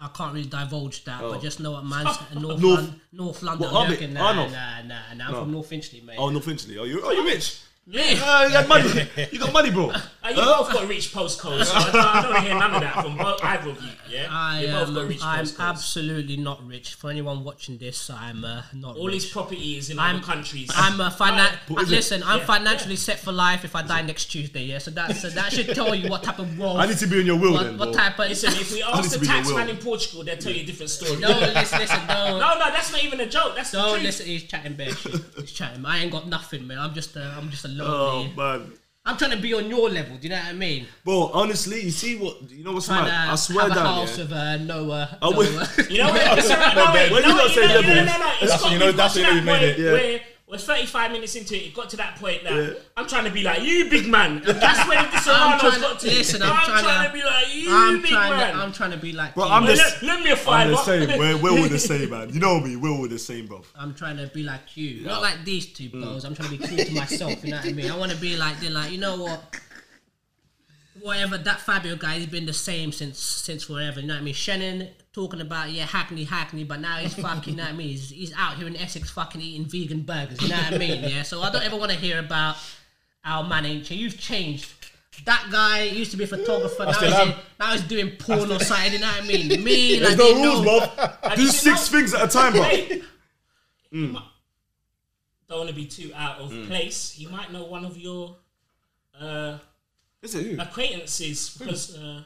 I can't really divulge that, but just know what man's North, North- London, North London What, Arbit? American. Ah, Nah, nah, nah, nah. I'm No. from North Finchley, mate. Oh, North Finchley. Oh, you? Are you rich? Me? Uh, you got money. You got money, bro. Uh, you both got rich postcodes. So I, don't, I don't want to hear none of that from both, either of you. Yeah, I you both am. got rich I'm postcodes. absolutely not rich. For anyone watching this, I'm uh, not All his rich. property is in I'm, other countries. I'm a finan- What is it? Listen, I'm Yeah. financially set for life if I die next Tuesday. Yeah, so that so that should tell you what type of wealth. I need to be in your will what, then, what type of Listen, if we ask the be your tax man in Portugal, they'll tell you a different story. No, listen, listen, no. no, no, that's not even a joke. That's the Don't truth. listen. He's chatting bare shit. He's chatting. I ain't got nothing, man. I'm just a, I'm just a Oh lonely. man. I'm trying to be on your level. Do you know what I mean? Bro, honestly, you see what? You know what's Trying mad? to I swear have a down, house yeah. with uh, Noah. I would- Noah. You know what? It's alright. No, wait. When no, you not you say know, level, no, no, no. It's That's got, when you know- we've got that's to when you that made point it. Yeah. Where we're 35 minutes into it. It got to that point that I'm trying to be like you, big man. And that's when the I'm to- got to. listen, I'm trying to- be like you, I'm big man. to, I'm trying to be like. Bro, you. I'm Well, just- let, let me a I'm five. the same. We're, we're all the same, man. You know me. We're all the same, bro. I'm trying to be like you, not like these two mm. bros. I'm trying to be cool to myself. You know what I mean? I want to be like they're like, you know what? Whatever that Fabio guy, he's been the same since since forever. You know what I mean? Shannon talking about yeah Hackney Hackney, but now he's fucking. You know what I mean? He's, he's out here in Essex fucking eating vegan burgers. You know what I mean? Yeah. So I don't ever want to hear about our man ain't changed. You've changed. That guy used to be a photographer. Now he's, in, now he's doing porn or something. You know what I mean? Me, There's like, no rules, know- bro. Do six things at a time, bro. Mm. Don't want to be too out of place. You might know one of your uh, Is it who? acquaintances because uh,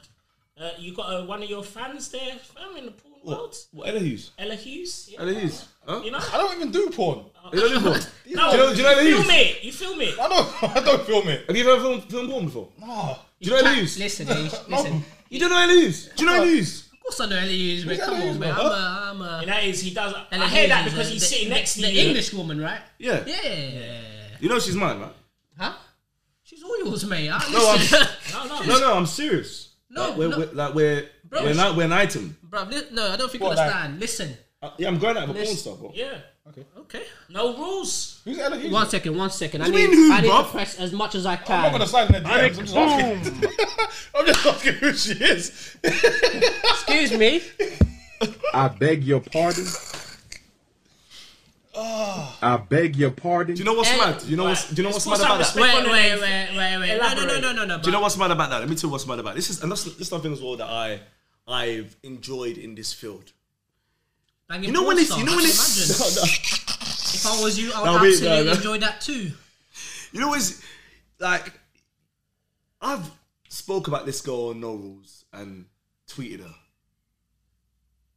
uh, you got uh, one of your fans there. fam, in the porn world. What? Ella Hughes? Ella Hughes. Yeah. Ella Hughes? Huh? You know. I don't even do porn. You don't do porn? No, Do you know- do you know Ella film Hughes? it. You film it. I don't. I don't film it. Have you ever filmed, filmed porn before? No. Do you know Ella Hughes? Listen, Ish, listen. You don't know Ella Hughes? Do you know Ella Hughes? Of course I know Ellie Hughes, man. Come on, man. man? I'm a, I'm a. And that is he does. Ellie I hear that Hughes is because he's the- sitting next to the you. English woman, right? Yeah. Yeah. You know she's mine, man. Huh? She's all yours, mate. I, No, I'm- No, no, No, no, I'm serious. No, like, we're, no. we're, like we're, Bro, we're, not, we're an item. Bruv, li- no, I don't think What, you like- understand. Listen. Uh, yeah, I'm going out of a porn Listen. star, bro. Yeah. Okay. Okay. No rules. Who's Ella Hughes? One second, one second. I do need, mean who, I need to press as much as I I'm not gonna can. sign in the DMs. I'm just asking. I'm just asking who she is. Excuse me. I beg your pardon. Ah. I beg your pardon. Do you know what's Eh, mad? Do you know what's do you know what's mad about that? Wait, wait, wait, wait, wait. No, no, no, no, no, no. Do you know what's mad about that? Let me tell you what's mad about it. this is and that's, that's something as well that I I've enjoyed in this field. Banging You know when porn it's you know stars, when I it's can imagine. If I was you, I would No, wait, no, absolutely no. enjoy that too. You know, it's like I've spoke about this girl on No Rules and tweeted her,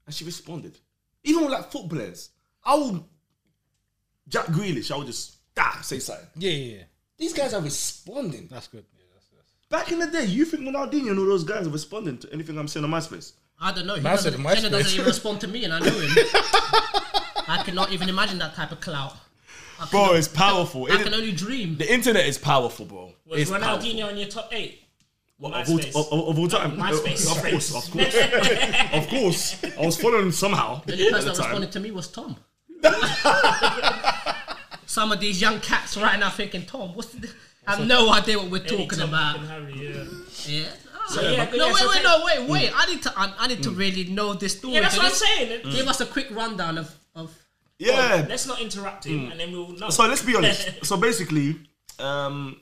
and she responded. Even with like footballers, I will Jack Grealish. I would just ah, say something. Yeah, yeah, yeah. These guys are responding. That's good. Yeah, that's, that's. Back in the day, you think Ronaldinho and all those guys are responding to anything I'm saying on MySpace? I don't know. He Man said doesn't, MySpace. Doesn't even respond to me, and I know him. I cannot even imagine that type of clout. I Bro, cannot- it's powerful. I It- can only dream. the internet is powerful, bro. Was it's powerful. Ronaldinho on your top eight? What, of, all, MySpace. of, of all time? MySpace. Of course, of course. of course. I was following him somehow. The only person the that time. responded to me was Tom. Some of these young cats right now thinking, Tom, what's the... I have no idea what we're talking Tom, about. Harry, yeah. Yeah. So, yeah, no, yeah, wait, so wait, no, wait, wait. Mm. I need to, I, I need to mm. really know this story. Yeah, that's So what I'm just saying. Give us a quick rundown of, of Yeah. Let's not interrupt him, and then we'll know. So let's be honest. so basically, um,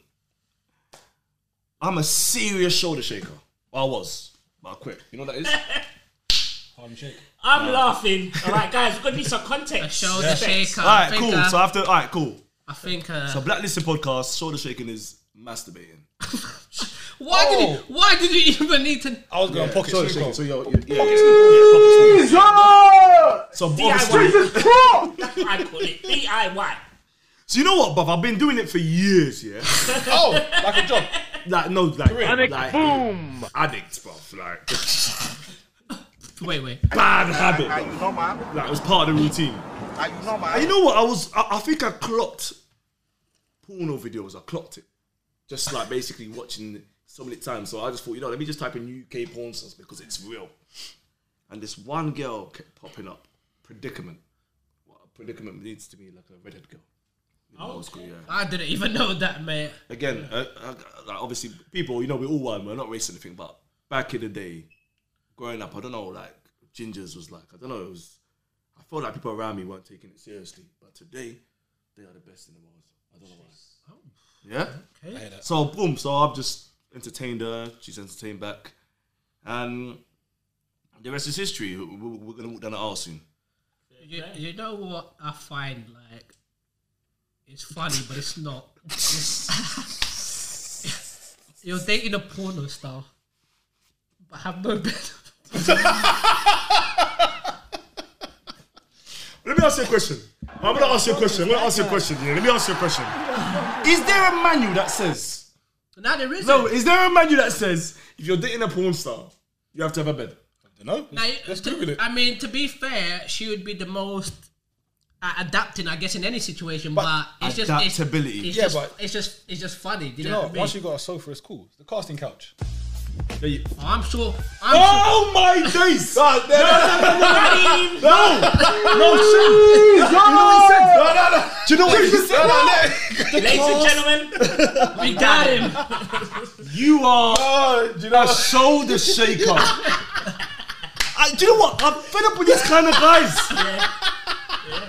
I'm a serious shoulder shaker. Well, I was, but I quit. You know what that is? Harlem Shake. I'm laughing. All right, guys, we're gonna need some context. shoulder Respect. shaker. all I right, think, cool. so after, all right, cool. I think. Uh, So blacklisted podcast, shoulder shaking is masturbating. why Oh. did you? Why did you even need to? I was going pocket shoulder sneaker. shaking. So you're, you're yeah, yeah, pocket sneak. So obviously, DIY. That's what I call it. DIY. so you know what, Bob? I've been doing it for years. Yeah, Oh, like a job. like no, like, Career. like boom, addicts, bro. Like Wait, wait. bad habit. Bro. Like it was part of the routine. And you know what? I was. I, I think I clocked porno videos. I clocked it. Just like basically watching so many times. So I just thought, you know, let me just type in UK porn stars because it's real. And this one girl kept popping up. Predicament. What a predicament needs to be like a redhead girl. You know, old school, yeah. I didn't even know that, mate. Again, uh, uh, like obviously, people, you know, we're all one. We're not racist or anything, but back in the day, growing up, I don't know, like gingers was like, I don't know, it was. I felt like people around me weren't taking it seriously, but today, they are the best in the world. I don't know why. Yeah. Okay. So boom. So I've just entertained her. She's entertained back, and the rest is history. We- we- We're gonna walk down the aisle soon. You, you know what I find like it's funny, but it's not. It's- you're dating a porno star, but have no bed. Let me ask you a question. I'm gonna ask you a question. I'm gonna ask you a question. Yeah. Let me ask you a question. Is there a manual that says? Now there isn't. No. Is there a manual that says if you're dating a porn star, you have to have a bed? No. Now, Let's to- Google it. I mean, to be fair, she would be the most uh, adapting, I guess, in any situation. But, it's just it's, Adaptability. it's Yeah, just, but- it's just it's just funny. Do you, You know, know, what I mean? once you got a sofa, it's cool. It's the casting couch. Yeah, you- Oh, I'm sure. I'm Oh my days! no, no, no, no, no, no, no, sure. You know what? No, no, no. Do you know what he said? No, no, Ladies and gentlemen, we got him. You are Oh, do you know a shoulder shaker. I, do you know what? I'm fed up with these kind of guys.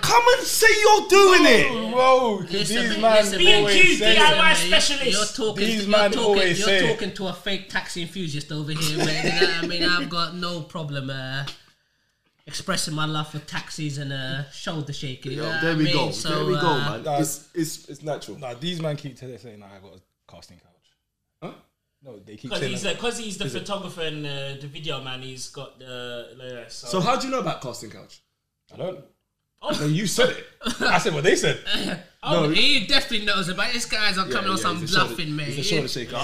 Come and say you're doing it. Bro, 'cause Listen, these man, man listen, B&Q, always say DIY it. Specialist. You're, you're talking. These you're man talking, always you're say it. talking to a fake taxi enthusiast over here. Man. You know what I mean, I've got no problem uh, expressing my love for taxis and uh, shoulder shaking. You know Yo, what there I we mean? go. So, there we go, uh, man. Nah. It's, it's, it's natural. Nah, these man keep telling saying, nah, I got a casting couch. Huh? No, they keep because saying he's that. because he's the photographer and uh, the video man. He's got the. Uh, so, So how do you know about casting couch? I don't. No, you said it. I said what they said. oh, no. he definitely knows about this guy's on coming on some shoulder- bluffing, man. He's a shoulder shaker.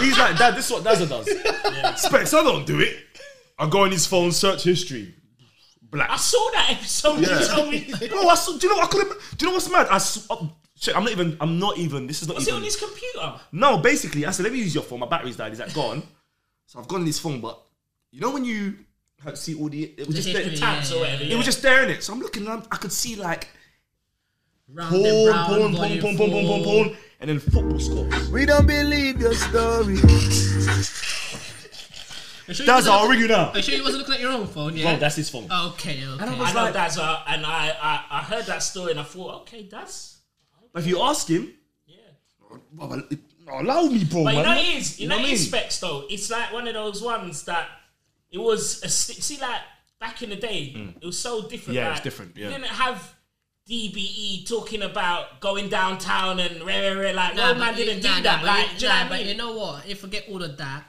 he's like, Dad, this is what Dazza does. Specs, I don't do it. I go on his phone, search history. Black. I saw that episode. Yeah. You told me. Bro, I saw, do you know what I could have? Do you know what's mad? I s- uh, shit, I'm not even. I'm not even. This is not Was it on his computer? No, basically, I said, let me use your phone. My battery's died. Is that gone? So I've gone on his phone, but you know when you see all the, it was The just there. history, Tabs yeah, or yeah, whatever. It was just there in it. So I'm looking, and I'm, I could see like Round porn, and round, porn, porn, volume porn, porn, porn, porn, porn, and then football scores. We don't believe your story. sure you Daz, wasn't I'll ring you now. Are you sure you wasn't looking at your own phone? Yeah. Bro, that's his phone. Okay, okay. And I was I know like, that's uh, and I, I I heard that story and I thought, okay, that's. But if you ask him, Yeah. well, it- allow me, bro. But you man. know it is. You know, what it I mean? specs though. It's like one of those ones that it was a sti- see like back in the day. It was so different. Mm. Yeah, like, it's different, yeah. You didn't have DBE talking about going downtown and rare, rare, rare. Like Nah, no man didn't you- do nah, nah, that. but like, you- do you know nah, what I but mean? you know what? If forget all of that,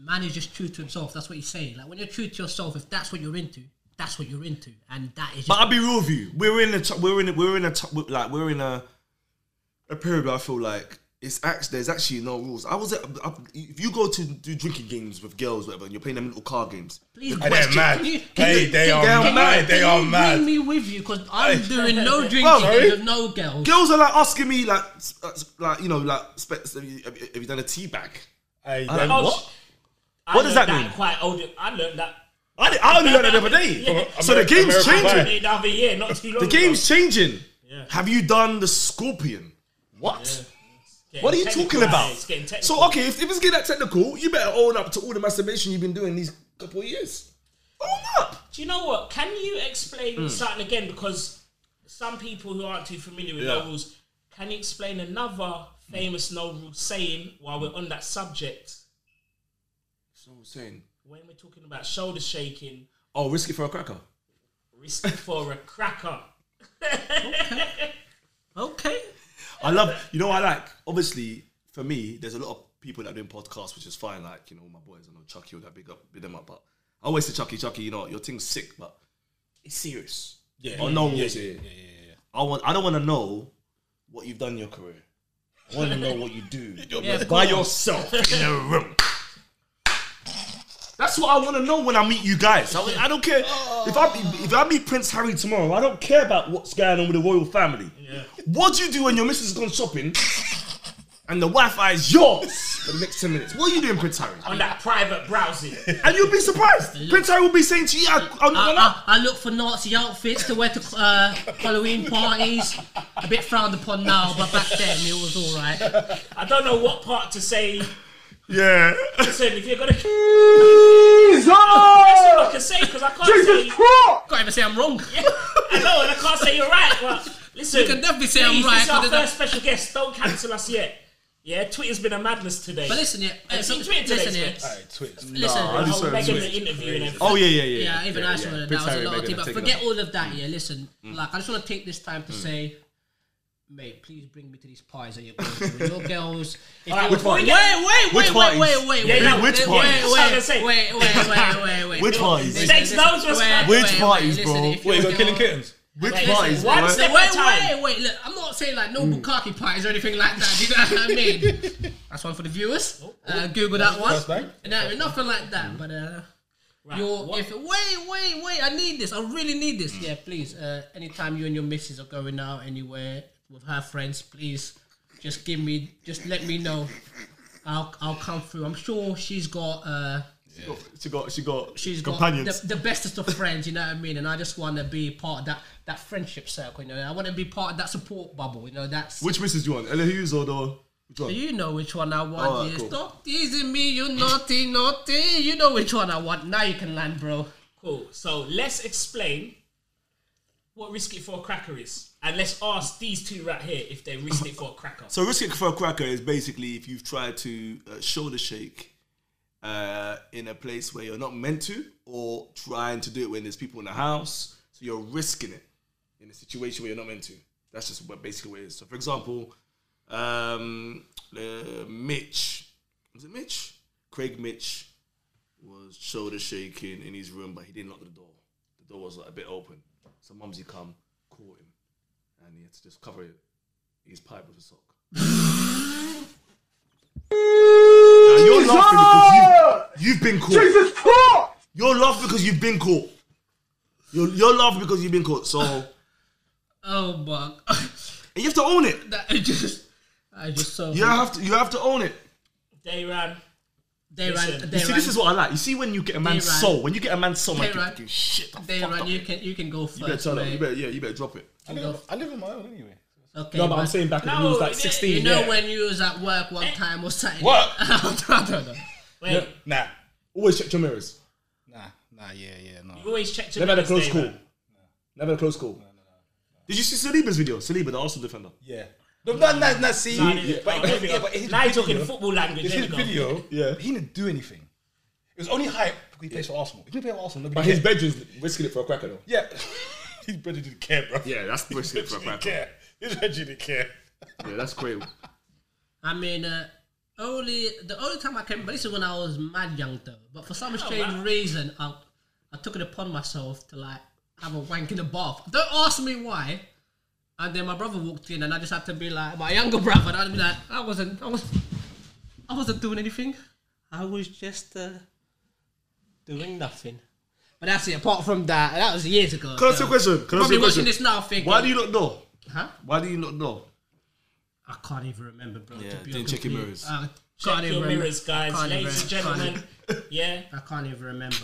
man is just true to himself. That's what he's saying. Like when you're true to yourself, if that's what you're into, that's what you're into, and that is. But I'll be real with you. We're in a t- we're in a, we're in a t- like we're in a a period where I feel like it's actually there's actually no rules. I was at, I, if you go to do drinking games with girls, whatever, and you're playing them little card games. Please, the Hey, they're mad. You- Hey, can they you- are can mad. They are you mad. Bring me with you because I'm doing no drinking Bro, with no girls. Girls are like asking me like s- uh, s- like you know like specs. Have you, have you- done a tea bag? Hey, I them- Oh, what? I What does learned that mean? Quite old. I learned that I, did- I only learned that the other day. Yeah. So the game's American changing. Pie. the other year, not too long. The ago. game's changing. Yeah. Have you done the scorpion? What? Getting What are you talking about? It's getting technical. So okay, if, if it's getting that technical, you better own up to all the masturbation you've been doing these couple of years. Own up. Do you know what? Can you explain hmm. something again? Because some people who aren't too familiar with Yeah. no rules, can you explain another famous no rules saying while we're on that subject? So I'm saying, When we're talking about shoulder shaking, oh, risk it for a cracker. risk it for a cracker. Okay. I love, you know, what I like. Obviously, for me, there's a lot of people that are doing podcasts, which is fine. Like, you know, my boys, I know Chucky, all that big up, big them up. But I always say, Chucky, Chucky, you know, your thing's sick, but it's serious. Yeah, yeah, no yeah, yeah, yeah, yeah. I want. I don't want to know what you've done in your career. I want to know what you do by yourself in a room. That's what I want to know when I meet you guys. I, I don't care if I if I meet Prince Harry tomorrow. I don't care about what's going on with the royal family. What do you do when your missus has gone shopping and the Wi-Fi is yours for the next ten minutes? What are you doing, Prince Harry? on that private browsing. And you'll be surprised. Prince Harry will be saying to you, I'm I. I, I look for Nazi outfits to wear to uh, Halloween parties. A bit frowned upon now, but back then it was all right. I don't know what part to say. Yeah. Listen, if you're gonna, that's all I can say because I can't say. Can't even say I'm wrong. I know, and I can't say you're right. But listen, You can definitely say I'm please, right, This is our but there's first special guest. Don't cancel us yet. Yeah, Twitter's been a madness today. But listen, yeah. Have you uh, seen Twitter today, listen, yeah. Specs? Alright, Twitch. Listen, I just Oh, saw Meghan the interview and everything. Oh yeah, yeah, yeah. Yeah, even I saw that. That was a lot of Meghan thing. are But forget all of that, yeah. Listen, like, I just want to take this time to say, mate, please bring me to these parties that you're going to. With your girls. If Alright, you- before we wait, get- wait, Which wait, wait, parties? wait, wait, Yeah, wait, yeah, which wait, parties? wait, That's what I was wait, gonna wait, wait, wait, wait, wait. Which parties? Listen, Snakes listen, knows what's wait, happening. Which wait, wait, parties, listen, bro? if Wait, you your got killing girl- kittens? Which Wait, parties, listen, bro? one Wait, step wait, at a time. wait, wait. Look, I'm not saying like no bukkake parties or anything like that. Do you know what I mean? That's one for the viewers. Uh, Google that one. First name? No, nothing like that. But uh, Right, you're what- if wait, wait, wait. I need this. I really need this. Yeah, please. Uh, anytime you and your missus are going out anywhere with her friends, please just give me, just let me know. I'll I'll come through. I'm sure she's got uh She got, she got, she's companions. got the, the bestest of friends, you know what I mean? And I just want to be part of that that friendship circle, you know. I want to be part of that support bubble, you know. That's Which missus do you want? Ella Hughes or the which one? you know which one I want. Alright, yeah. cool. Stop teasing me, you naughty, naughty. You know which one I want. Now you can land, bro. Cool. So let's explain what risk it for a cracker is, and let's ask these two right here if they risk it for a cracker. So risk it for a cracker is basically if you've tried to uh, shoulder shake uh, in a place where you're not meant to, or trying to do it when there's people in the house. So you're risking it in a situation where you're not meant to. That's just what basically what it is. So for example, um, uh, Mitch, was it Mitch? Craig Mitch was shoulder shaking in his room, but he didn't lock the door. The door was like, a bit open. So Mumsy come, and he had to just cover his pipe with a sock. Now you're laughing because you, you've been caught. Jesus Christ! You're laughing because you've been caught. You're, you're laughing because you've been caught. So Oh my and you have to own it. that is just I just so You have to. You have to own it. They ran. They Listen, ran You see, ran this is what I like. You see, when you get a man's ran. soul, when you get a man's soul, man, They you ran. thinking, shit. I'm they fucked ran up. you can you can go first. You better first. turn up. You better, yeah, you better drop it. I live, I live on my own anyway. Okay, No, but I'm saying back when No, he was like 16. you know yeah. when you was at work one eh. time or something. What? I don't know. Wait, Nah. Always check your mirrors. Nah, nah, yeah, yeah, no. You always check your Never had a minutes, close call. Dave. Never had a close call. Did you see Saliba's video? Saliba, the Arsenal defender. Yeah. No, no, no, no, see, Nah, yeah, but, nah, yeah, but his now you're talking football language. His There we go. video, Yeah. he didn't do anything. It was only hype because he plays for Arsenal. He didn't play for Arsenal. But Nobody his cared. bedroom's risking it for a cracker though. yeah, his brother didn't care, bro. Yeah, that's risking it for a cracker. His brother didn't care. Yeah, that's great. I mean, uh, only the only time I came, but this is when I was mad young though. But for some strange wow. reason, I I took it upon myself to like have a wank in the bath. Don't ask me why. And then my brother walked in, and I just had to be like my younger brother. And I'd be like, I wasn't, I was, I wasn't doing anything. I was just uh, doing nothing. But that's it. Apart from that, that was years ago. Can I ask you a question? Can I ask Probably a watching question? this now, thinking, Why do you not know? Huh? Why do you not know? I can't even remember, bro. Yeah, to be didn't check your complete- mirrors. I Check can't your even remember. mirrors, guys, Can't even- ladies and can't gentlemen. Yeah. I can't even remember.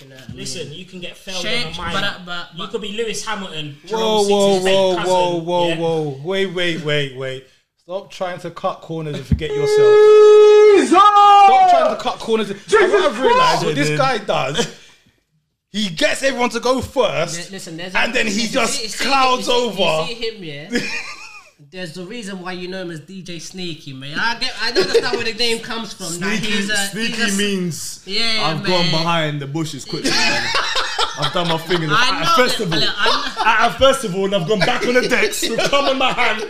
You know what I mean? Listen, you can get failed Shit, on a mind. but, uh, but, you could be Lewis Hamilton. Whoa, Jerome whoa, whoa, cousin, whoa, whoa, yeah? whoa. Wait, wait, wait, wait. Stop trying to cut corners and forget yourself. Stop trying to cut corners. And, I have realised what this guy does. He gets everyone to go first. Li- Listen, there's and then he just see- see- clouds see- over. You see him, yeah. There's the reason why you know him as DJ Sneaky, man. I get, I don't understand where the name comes from. Like, Sneaky, he's a, sneaky he's a, means Yeah, I've man. gone behind the bushes quickly. man. I've done my thing in the, I at a know festival. that- I At a festival, and I've gone back on the decks with cum in my hand,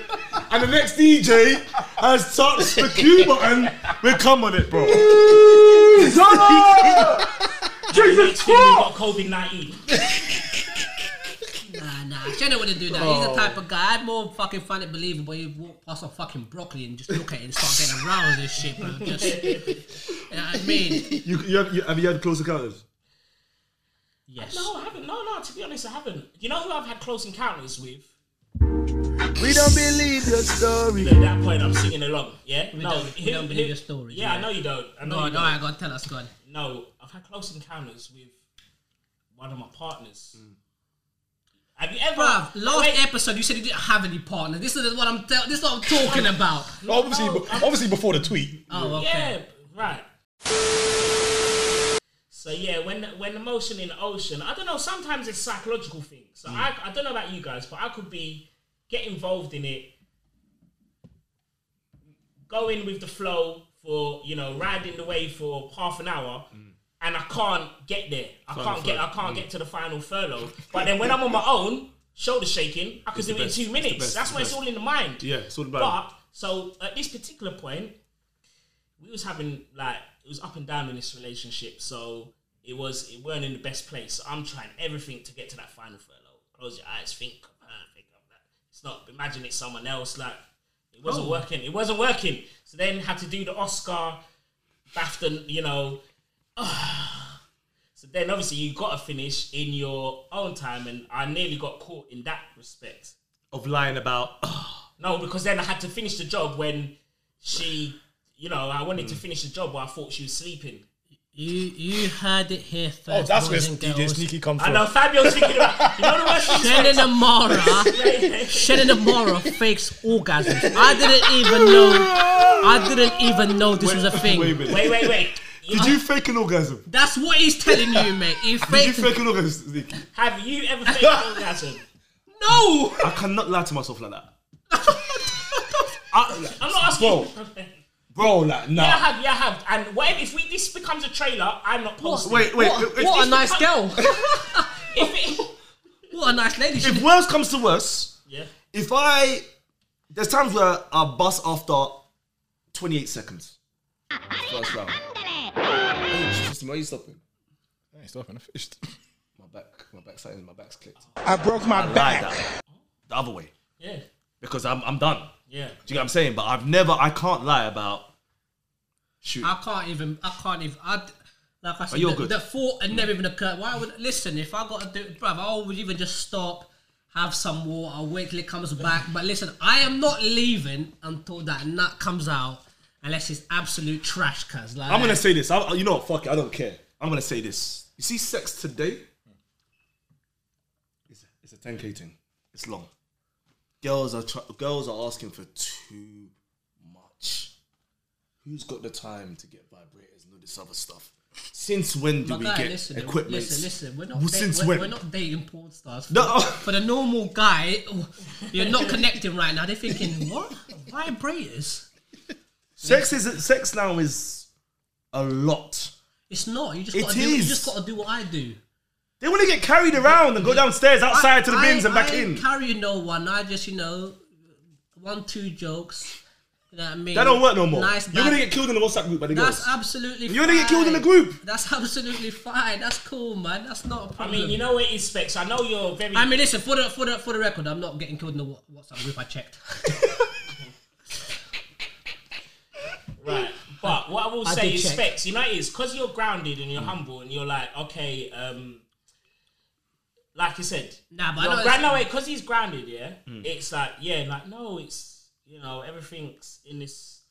and the next DJ has touched the cue button with cum on it, bro. The next you got COVID nineteen. Nah, nah, wouldn't do that. He's the oh. type of guy. I'd more fucking find it believable. He'd walk past a fucking broccoli and just look at it and start getting aroused and shit, bro. Just, you know what I mean? You, you, have, you, have you had close encounters? Yes. No, I haven't. No, no. To be honest, I haven't. You know who I've had close encounters with? We don't believe your story. At that point, I'm singing along. Yeah. We no, don't- we who- don't believe who- your stories, Yeah, I know you don't. I know Go you on, don't. alright, go on, tell us, go on. No, I've had close encounters with one of my partners. Mm. Have you ever? Bruv, last Wait, episode you said you didn't have any partners. This is what I'm. Tell- this is what I'm talking about. Obviously, No, I'm- obviously before the tweet. Oh, okay. Yeah, right. So yeah, when when emotion in the ocean, I don't know. Sometimes it's psychological things. So mm. I I don't know about you guys, but I could be get involved in it, going with the flow for you know riding the wave for half an hour. Mm. And I can't get there. I Final can't get. I can't get to the final furlough. But then when I'm on my own, shoulder shaking, I can It's do it in two minutes. best. That's why it's all in the mind. Yeah, it's all about But so at this particular point, we was having like it was up and down in this relationship. So it was it weren't in the best place. So I'm trying everything to get to that final furlough. Close your eyes, think of that. It's not imagine it's someone else. Like it wasn't Oh. working. It wasn't working. So then had to do the Oscar, BAFTA. You know. So then obviously you got to finish in your own time, and I nearly got caught in that respect. Of lying about. No, because then I had to finish the job when she, you know, I wanted Mm. to finish the job while I thought she was sleeping. You you heard it here first. Oh, that's where and DJ girls. Sneaky comes I know Fabio's thinking about, you know the worst thing? Shannon Amara, Shannon Amara fakes orgasms. I didn't even know. I didn't even know this was a thing. Wait. Wait, wait, wait. You Did you fake an orgasm? That's what he's telling you, mate. He Did you faked. fake an orgasm? Sneaky? have you ever faked an orgasm? No. I cannot lie to myself like that. I, I'm not asking. Bro. bro, like, nah. Yeah, I have, yeah, I have. And what if we this becomes a trailer? I'm not posting. Wait, wait. What, if, what a if- nice girl. If it, What a nice lady. She if worse comes to worse, yeah. if I there's times where I bust after 28 seconds. First round. Hey, Tristan, why are you stopping? I stop and I fished. My back, my back's my back's clicked. I broke my I lied back. that the other way Yeah. because I'm I'm done. Yeah. Do you get what I'm saying? But I've never, I can't lie about shoot. I can't even. I can't even. I, like I said, you're the, good. the thought had never even occurred. Why would listen? If I got to do, bruv, I would even just stop, have some water, wait till it comes back. But listen, I am not leaving until that nut comes out, unless it's absolute trash. Cause like I'm gonna say this. I, you know what? Fuck it. I don't care. I'm gonna say this. You see, sex today. It's a, it's a 10k thing. It's long. Girls are tr- girls are asking for too much. Who's got the time to get vibrators and all this other stuff? Since when do But we guy, get listen, equipment? listen, listen. We're not, Well, da- since we're, when? we're not dating porn stars. For, No. for the normal guy, oh, you're not connecting right now. They're thinking, what? Vibrators? Sex is sex now is a lot. It's not. You just It gotta do. You is. just gotta do what I do. They want to get carried around and go downstairs, outside to the I- bins and I back ain't in. Carrying no one. I just you know, one two jokes. You know what I mean? That don't work no more. Nice. You're gonna dad- get killed in the WhatsApp group by the That's girls. absolutely. You're gonna get killed in the fine. group. That's absolutely fine. That's cool, man. That's not a I problem. I mean, you know what it is, Specs. I know you're very. I mean, listen for the for the for the record, I'm not getting killed in the Wha- WhatsApp group. I checked. Right. But what I will I say is, check. Specs, you know, it is because you're grounded and you're humble and you're like, okay, um, like you said, Nah, but I you're gra- no, wait, because he's grounded, yeah. Hmm. It's like, yeah, like no, it's you know, everything's in this,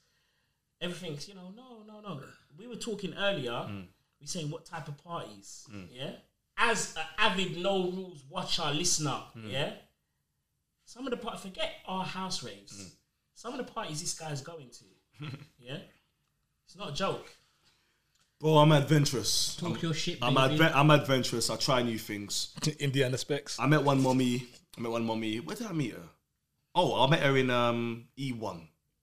everything's you know, no, no, no. We were talking earlier. Hmm. We saying what type of parties, hmm. yeah. As an avid no rules watcher listener, yeah. Some of the parties, forget our house raves. Some of the parties this guy's going to, yeah. It's not a joke. Bro, I'm adventurous. Talk I'm, your shit, I'm, baby. adve- I'm adventurous. I try new things. Indiana specs. I met one mommy. I met one mommy. Where did I meet her? Oh, I met her in um E1.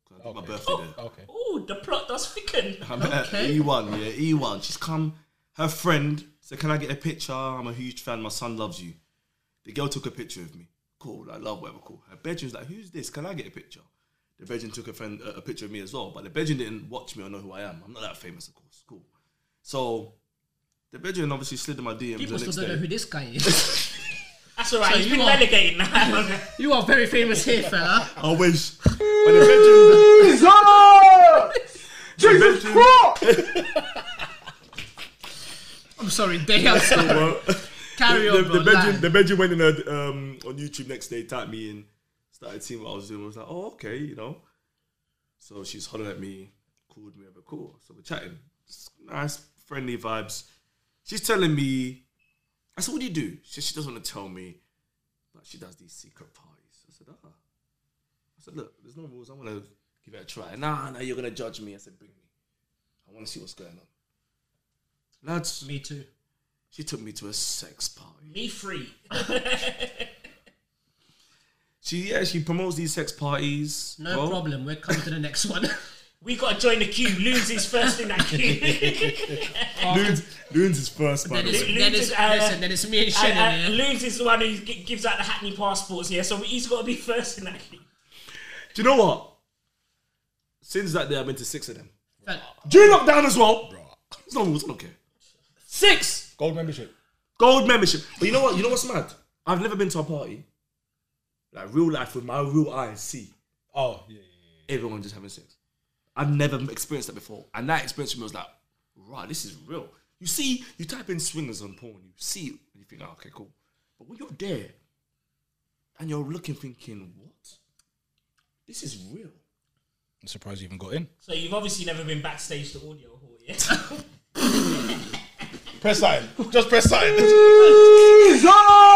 'Cause I did My birthday there. Okay. Oh, the plot does thicken. I met her Okay. E1, yeah, E1. She's come. Her friend said, "Can I get a picture? I'm a huge fan. My son loves you." The girl took a picture of me. Cool, I love whatever. Cool. Her bedroom's like, "Who's this? Can I get a picture?" The bedroom took a friend a, a picture of me as well, but the bedroom didn't watch me or know who I am. I'm not that famous, of course. Cool. So the bedroom obviously slid in my DMs People the still don't know who this guy is. That's all right. So He's you been are- relegated now. you are very famous here, fella. I wish. But the bedroom. Jesus Christ! I'm sorry, they are so Well, Carry the, on, the, bro. the bedroom, lie. the bedroom went in a, um, on YouTube next day, typed me in, started seeing what I was doing. I was like, oh, okay, you know. So she's hollering at me, called me over, cool. So we're chatting. It's nice, friendly vibes. She's telling me, I said, what do you do? She, she doesn't want to tell me, but she does these secret parties. I said, ah. I said, look, there's no rules. I want to give it a try. Nah, nah, you're going to judge me. I said, bring me. I want to see what's going on. Lads, Me too. she took me to a sex party. Me free. She yeah, she promotes these sex parties. No bro. problem. We're coming to the next one. We gotta join the queue. Loons is first in that queue. Loons, Loons is first, by then the it's, way. then it's, uh, listen, then it's me and and, Shannon and here. Loons is the one who g- gives out the Hackney passports here, so he's got to be first in that queue. Do you know what? Since that day, I've been to six of them. Fella, During lockdown as well. It's no rules. I don't care. Six Gold membership. gold membership. But you know what? You know what's mad? I've never been to a party like real life with my real eyes. See Oh, yeah, yeah, yeah. everyone just having sex. I've never experienced that before, and that experience for me was like, right, this is real. You see, you type in swingers on porn, you see it, and you think, oh, okay, cool. But when you're there and you're looking, thinking, what? This is real. I'm surprised you even got in. So you've obviously never been backstage to audio hall, yet. Press sign. Just press sign.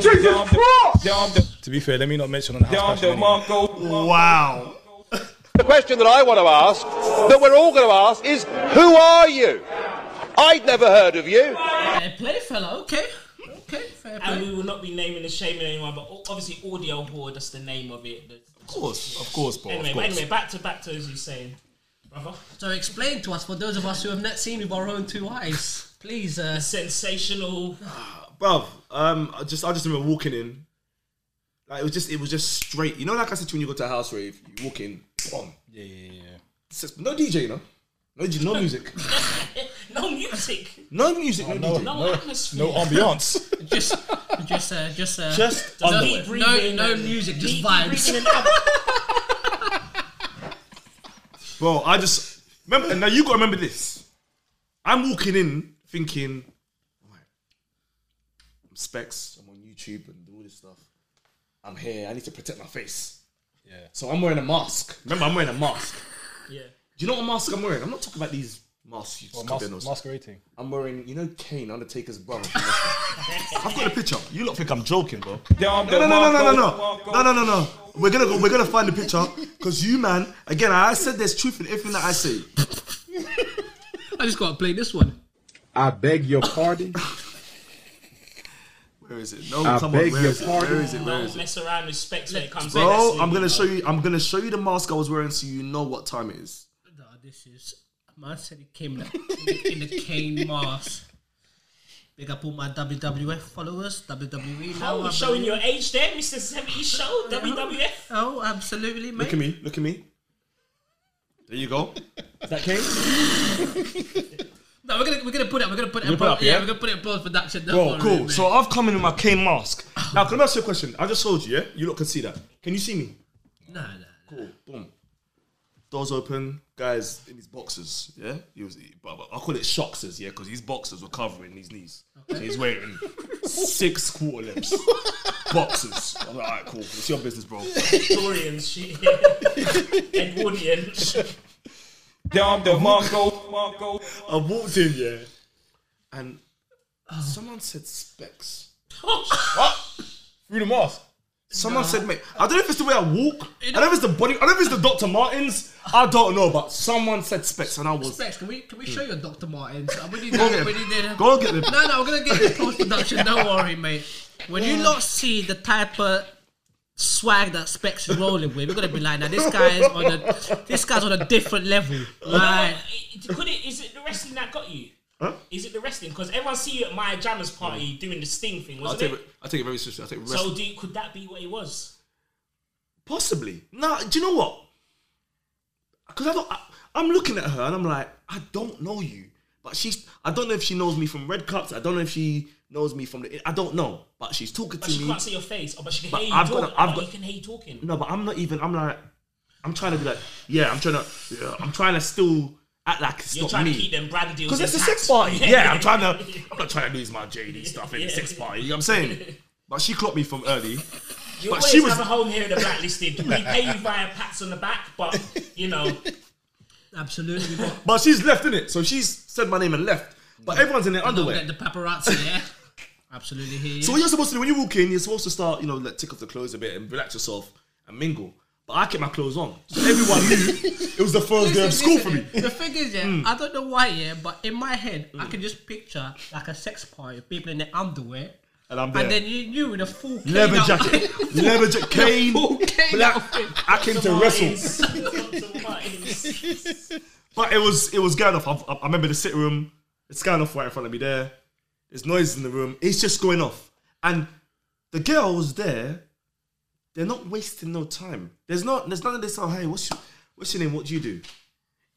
Jesus Christ! To be fair, let me not mention on the down house the. Marco. Wow. The question that I want to ask, that we're all going to ask, is who are you? I'd never heard of you. fair play, fella. Okay. Okay, fair and we will not be naming and shaming anyone, but obviously audio hall, that's the name of it. Of course, of course, bro. Anyway, of course. anyway, back to back to as you saying, brother. So explain to us, for those of us who have not seen with our own two eyes, please. Uh, Sensational. Bro, um, I just I just remember walking in. Like it was just it was just straight. You know, like I said to you when you go to a house rave, you walk in, boom. Yeah, yeah, yeah. It's- No DJ, you know. No, DJ, no music. no music. No music, no, No, DJ. No, no, atmosphere. no ambiance. just, just, uh, just, uh, Just no, underwear. No, breathing no and music, just deep vibes. breathing and up- Bro, I just remember. Now you gotta remember this. I'm walking in thinking, right, I'm specs. I'm on YouTube and all this stuff. I'm here. I need to protect my face. Yeah. So I'm wearing a mask. Remember, I'm wearing a mask. Yeah. Do you know what mask I'm wearing? I'm not talking about these masks you just Well, mas- masquerading. I'm wearing, you know, Kane, Undertaker's brother. I've got a picture. You lot think I'm joking, bro? Down No, the no, no, no, no, no, no, no, no, no, no. We're gonna go. We're gonna find the picture because you, man. Again, I said there's truth in everything that I say. I just gotta play this one. I beg your pardon. Where is it? No, I come beg on. Where your is it? pardon. Where is it? Where Don't is it? mess around with specs when it comes to Bro, wrestling, I'm gonna show you. I'm gonna show you the mask I was wearing so you know what time it is. No, this is man said it came in the, in the Kane mask. Big up all my WWF followers, WWE. now, Oh, I showing believe. your age there, Mr. 70s show, WWF. Oh, absolutely, mate. Look at me. Look at me. There you go. Is that Kane? No, we're gonna we're gonna put it. We're gonna put it. You in put it up, yeah? yeah? we're gonna put it in post production. Don't Bro, cool. mate. So I've come in with my Kane mask. Now, can I ask you a question? I just told you, yeah? You lot can see that. Can you see me? Nah, nah. Cool. Boom. Doors open. Guys in his boxers, yeah? He was, but but I call it shoxers, yeah? Because his boxers were covering his knees. So he's wearing six quarter lips. boxers. I'm like, alright, cool. It's your business, bro. Victorian shit. Edwardian. Dom DeMarco, Marco. I walked in, yeah, and someone said specs. What? Through the mask. Someone said, mate, I don't know if it's the way I walk. I don't know if it's the body. I don't know if it's the Dr. Martens. I don't know, but someone said specs, and I was. Specs, can we can we show you a Dr. Martens? Uh, We need Go to- get we him. need to- Go get him. No, no, we're gonna get the post production. Don't worry, mate. When you lot see the type of swag that Specs is rolling with, we're gonna be like, now this guy's on a this guy's on a different level. Like, It- Could it? Is it the wrestling that got you? Huh? Is it the wrestling? Because everyone see you at my jammers party mm. doing the sting thing, I'll wasn't take it? it. I take it very seriously. I take it. So wrestling. do you, could that be what it was? Possibly. No, do you know what? Because I don't. I, I'm looking at her and I'm like, I don't know you, but she's. I don't know if she knows me from Red Cups. I don't know if she knows me from the. I don't know, but she's talking But to she me. can't see your face, oh, but she can But hear you I've talking. got- I've got- you can hear you talking. No, but I'm not even. I'm like, I'm trying to be like, yeah, I'm trying to. Yeah, I'm trying to still act like it's You're not trying me. to keep them brand deals Because it's a sex party. Yeah, I'm trying to. I'm not trying to lose my JD stuff in the sex party. You know what I'm saying? But she clocked me from early. You but always she was. have a home here in the blacklisted. We pay you via pats on the back, but you know, absolutely, got But she's left in it, so she's said my name and left. But everyone's in their underwear. get the paparazzi. Yeah, absolutely. You. So what you're supposed to do when you walk in, you're supposed to start, you know, like take off the clothes a bit and relax yourself and mingle. But I kept my clothes on, so everyone knew it was the first day of Listen, school for listen, me. The thing is, yeah, Mm. I don't know why, yeah, but in my head, I can just picture like a sex party, people in their underwear, And I'm there. and then you, you in a full Kane leather jacket, leather jacket, Kane, full Kane black. I came to wrestle. But it was it was going off. I, I remember the sitting room. It's going off right in front of me there. There's noises in the room. It's just going off. And the girls there, they're not wasting no time. There's not there's none of this. Oh hey, what's your what's your name? What do you do?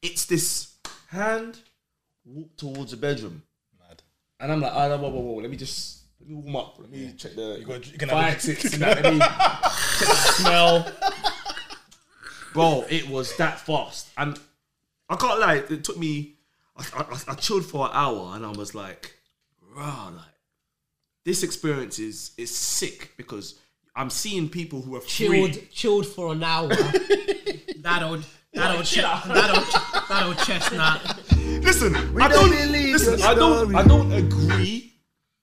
It's this hand walk towards the bedroom. Mad. And I'm like, oh, whoa, whoa, whoa, let me just let me warm up. Let me check the You got- you can fire have a- exits and that. Let me check the smell. Bro, it was that fast. And I can't lie, it took me I, I, I chilled for an hour and I was like, rah, like this experience is is sick because I'm seeing people who are chilled, free. chilled for an hour. that old, that old, che- that old, that old chestnut. Listen, We I don't don't believe listen, I don't. I don't agree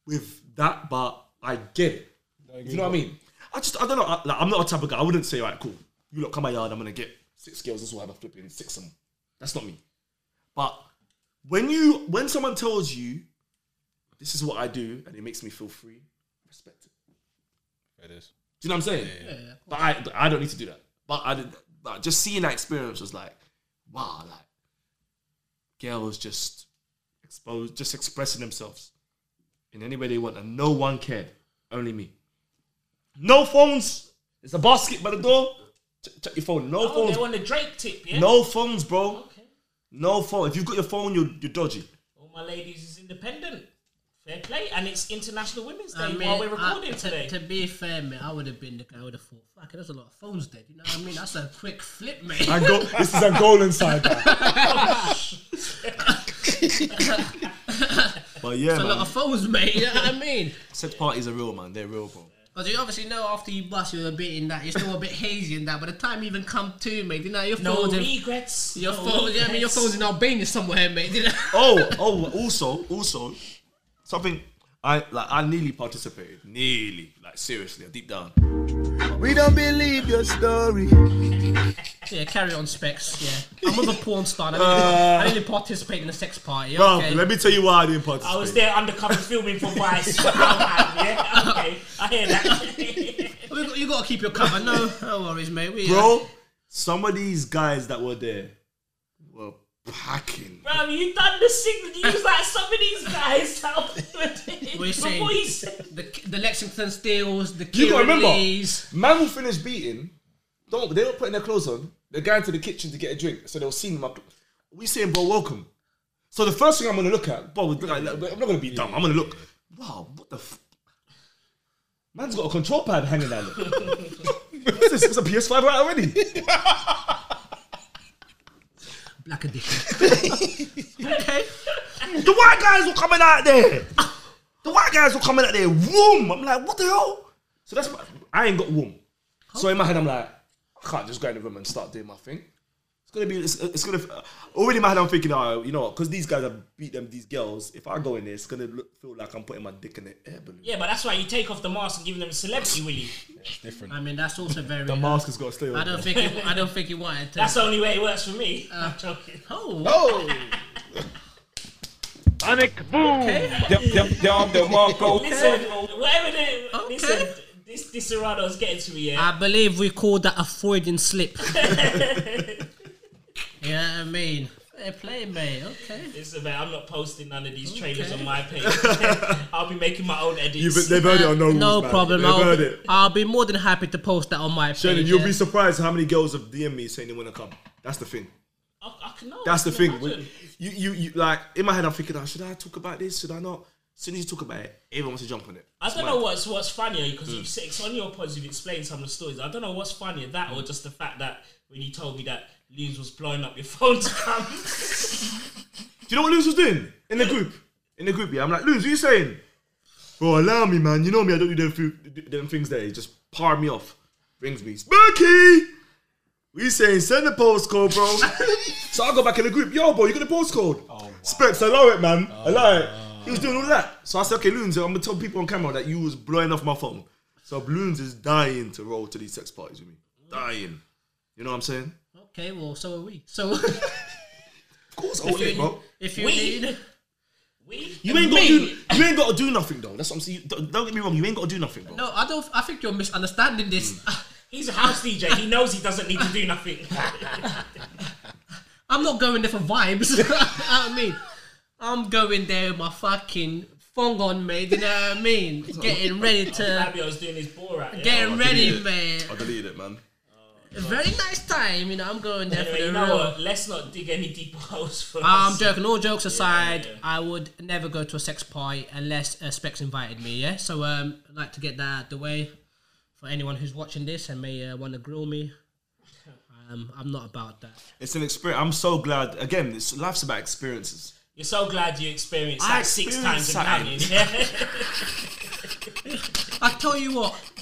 with that, but I get it. You know what I mean? I just I don't know. I, like, I'm not a type of guy. I wouldn't say, right, cool. You look, come my yard. I'm gonna get six girls. This will have a flipping six them. That's not me. But when you when someone tells you this is what I do and it makes me feel free, respect it. It is. Do you know what I'm saying? Yeah, But I but I don't need to do that. But I did. But just seeing that experience was like, wow, like girls just exposed, just expressing themselves in any way they want, and no one cared, only me. No phones. There's a basket by the door. Check, check your phone. No oh, phones. they want the Drake tip, yeah. No phones, bro. No phone. If you've got your phone, you're you're dodgy. All my ladies is independent. Fair play, and it's International Women's Day I mean, while we're recording I- to, today. to be fair, man, I would have been the guy I would have thought, fuck, there's a lot of phones dead. You know what I mean? That's a quick flip, man. Ango- this is Angolan side. But yeah, It's a man. lot of phones, mate. You know what I mean? Sex parties are real, man. They're real, bro. Because you obviously know after you bust, you're a bit in that. You're still a bit hazy in that. By the time you even come to, mate, you know your No phone's in, regrets. Your no phone, yeah, I mean your regrets. phone's in Albania somewhere, mate. You know? oh, oh, also, also, something I like I nearly participated, nearly, like seriously, deep down. We don't believe your story. Yeah, carry on, specs. Yeah, I'm with a porn star. I didn't, Uh, I didn't participate in the sex party. Bro, Okay. let me tell you why I didn't participate. I was there undercover filming for Vice. yeah, okay, I hear that. You got to keep your cover. No, no worries, mate. We, uh, Bro, some of these guys that were there were packing. Bro, you done the signal. You was like some of these guys. What are you saying? Before you said, The, the Lexington Steeles, the You gotta remember, Lees. man will finish beating. Don't they don't putting their clothes on. They're going to the kitchen to get a drink, so they'll see my. We saying, bro, welcome. So the first thing I'm gonna look at, bro, like, I'm not gonna be dumb. I'm gonna look. Wow, what the. F- Man's got a control pad hanging down there. What's this? It's a PS5 right already. Black edition. okay. The white guys were coming out there. The white guys were coming out there. Whoom! I'm like, what the hell? So that's my, I ain't got whoom. So in my head, I'm like, I can't just go in the room and start doing my thing. It's gonna be, it's, it's gonna. Already in my head, I'm thinking, oh, you know? Because these guys have beat them, these girls. If I go in there, it's gonna look, feel like I'm putting my dick in the air balloon. yeah, but that's why you take off the mask and give them a celebrity willy. different. I mean, that's also very. The uh, mask has got to stay on. I don't think. It, I don't think you wanted to. That's the only way it works for me. Uh, I'm joking. Oh. Oh. Panic boom. Yep, yep, Dom DeMarco. Listen, whatever the listen, this this Serrano's getting to me. Yeah, I believe we call that a Freudian slip. yeah, I mean, fair play, mate. Okay. Listen, about I'm not posting none of these trailers Okay. on my page. I'll be making my own edits. You've, they've heard it on no rules, No man. problem. They've I'll, heard it. I'll be more than happy to post that on my Shannon, page. you'll yeah. be surprised how many girls have DM me saying they want to come. That's the thing. I, I can know. That's the I can thing. imagine. You, you, you, like in my head, I'm thinking, oh, should I talk about this? Should I not? As soon as you talk about it, everyone wants to jump on it. I It's don't mad. know what's what's funnier because Mm. you've said it's on your pods. You've explained some of the stories. I don't know what's funnier that or just the fact that when you told me that Loons was blowing up your phone to come. Do you know what Luz was doing in the group? In the group, yeah. I'm like, Luz, what you saying? Bro, allow me, man. You know me. I don't do them, them things there. He just par me off. Brings me, Sparky. We saying send the postcode, bro. so I go back in the group. Yo, bro, you got the postcode? Oh, Specs, allow it, man. allow it. He was doing all that. So I said, okay, Loons, I'm gonna tell people on camera that you was blowing off my phone. So Loons is dying to roll to these sex parties with me. Dying. You know what I'm saying? Okay, well, so are we. So. of course, if you, bro. if you We? need. You ain't gotta do. You ain't got to do nothing though. That's what I'm saying. Don't, don't get me wrong. You ain't got to do nothing, bro. No, I don't. I think you're misunderstanding this. Hmm. He's a house DJ. He knows he doesn't need to do nothing. I'm not going there for vibes. you know what I mean? I'm going there with my fucking thong on, mate. You know what I mean? Getting ready to. Fabio's doing his Borat. yeah. Getting I ready, deleted man. I deleted it, man. A very nice time, you know. I'm going there Anyway, for you the know real. what? Let's not dig any deeper holes for I'm us. joking. All jokes aside, I would never go to a sex party unless uh, Specs invited me. Yeah, so um, I'd like to get that out the way for anyone who's watching this and may uh, want to grill me. Um, I'm not about that. It's an experience. I'm so glad. Again, it's, life's about experiences. You're so glad you experienced I that six times experienced and I tell you what,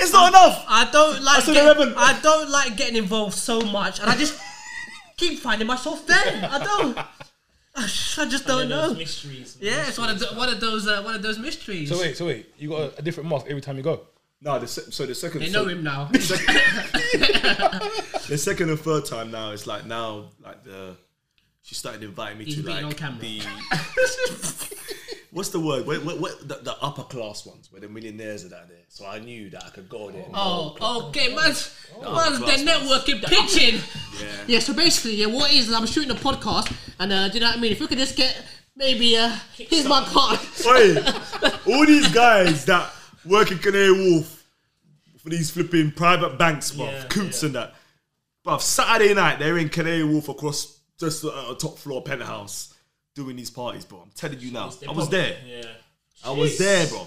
it's not enough. I don't like. I said get- 11. I don't like getting involved so much, and I just keep finding myself there. I don't. I just don't know. those mysteries. Yeah, it's one of the, one of those uh, one of those mysteries. So wait, so wait, you got a, a different mask every time you go. No, the se- so the second. They so- know him now. The second and third time now, it's like now, like the she started inviting me He's to being like on the what's the word? What, what, what, the, the upper class ones where the millionaires are down there. So I knew that I could go there. and Oh, okay, man's, Oh, man's class the networking pitching. Yeah. Yeah, so basically, yeah, what is I'm shooting a podcast, and uh, do you know what I mean? If we could just get maybe uh, here's my card. Wait, all these guys that work in Canary Wharf for these flipping private banks, bruv, Yeah, Coutts and that. Bruv, Saturday night, they're in Canary Wharf across just a, a top floor penthouse doing these parties, bro. I'm telling you now. I was there. Yeah. I was there, bro.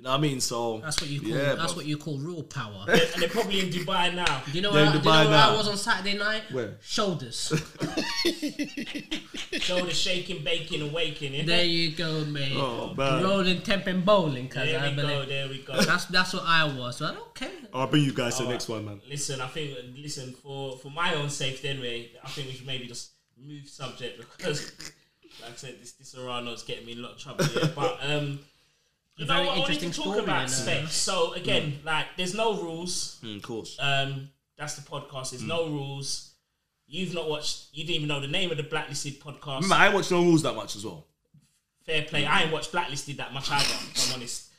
You know what I mean? So That's what you call Yeah, that's bruv. what you call real power. And they're probably in Dubai now. Do you know They're where, in do you know Dubai where I was on Saturday night? Where? Shoulders. Shoulder shaking, baking, and waking. Yeah? there you go, mate. Oh, man. Rolling, temping, bowling, cuz There I we go, believe. there we go. That's that's what I was. So, okay. I'll bring you guys to the next one, man. Listen, I think listen for for my own safety anyway. I think we should maybe just move subject because Like I said, this this Serrano's getting me in a lot of trouble here. But um, you know Very what? I wanted to talk about you know. specs. So again, like there's no rules. Mm, of course. Um, that's the podcast. There's no rules. You've not watched. You didn't even know the name of the Blacklisted podcast. Remember, I ain't watched no rules that much as well. Fair play. I ain't watched Blacklisted that much either. If I'm honest.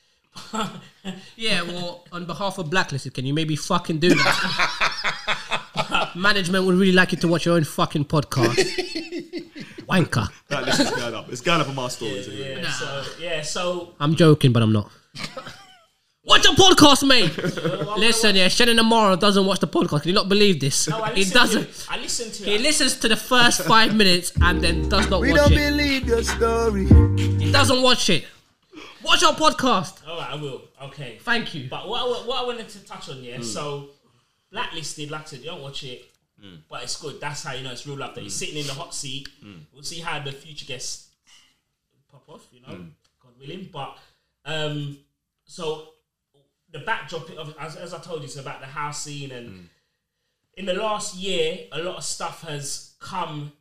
Yeah, well, on behalf of Blacklisted, can you maybe fucking do that? Management would really like you to watch your own fucking podcast. Wanker. That list is going up. It's going up on my stories. anyway. Yeah. So yeah. So I'm joking, but I'm not. Watch the podcast, mate. Listen, yeah, Shannon Amaro doesn't watch the podcast. Can you not believe this? no, I he doesn't. it. I listened to He it. listens to the first five minutes and then does not We watch it. We don't believe your story. He doesn't watch it. Watch our podcast. All right, I will. Okay. Thank you. But what I, what I wanted to touch on, yeah. Hmm. So blacklisted, like I said, you don't watch it, Mm. but it's good. That's how you know it's real love. That you're mm. sitting in the hot seat. Mm. We'll see how the future guests pop off. You know, God willing. But um, so the backdrop of as, as I told you, it's about the house scene and. In the last year, a lot of stuff has come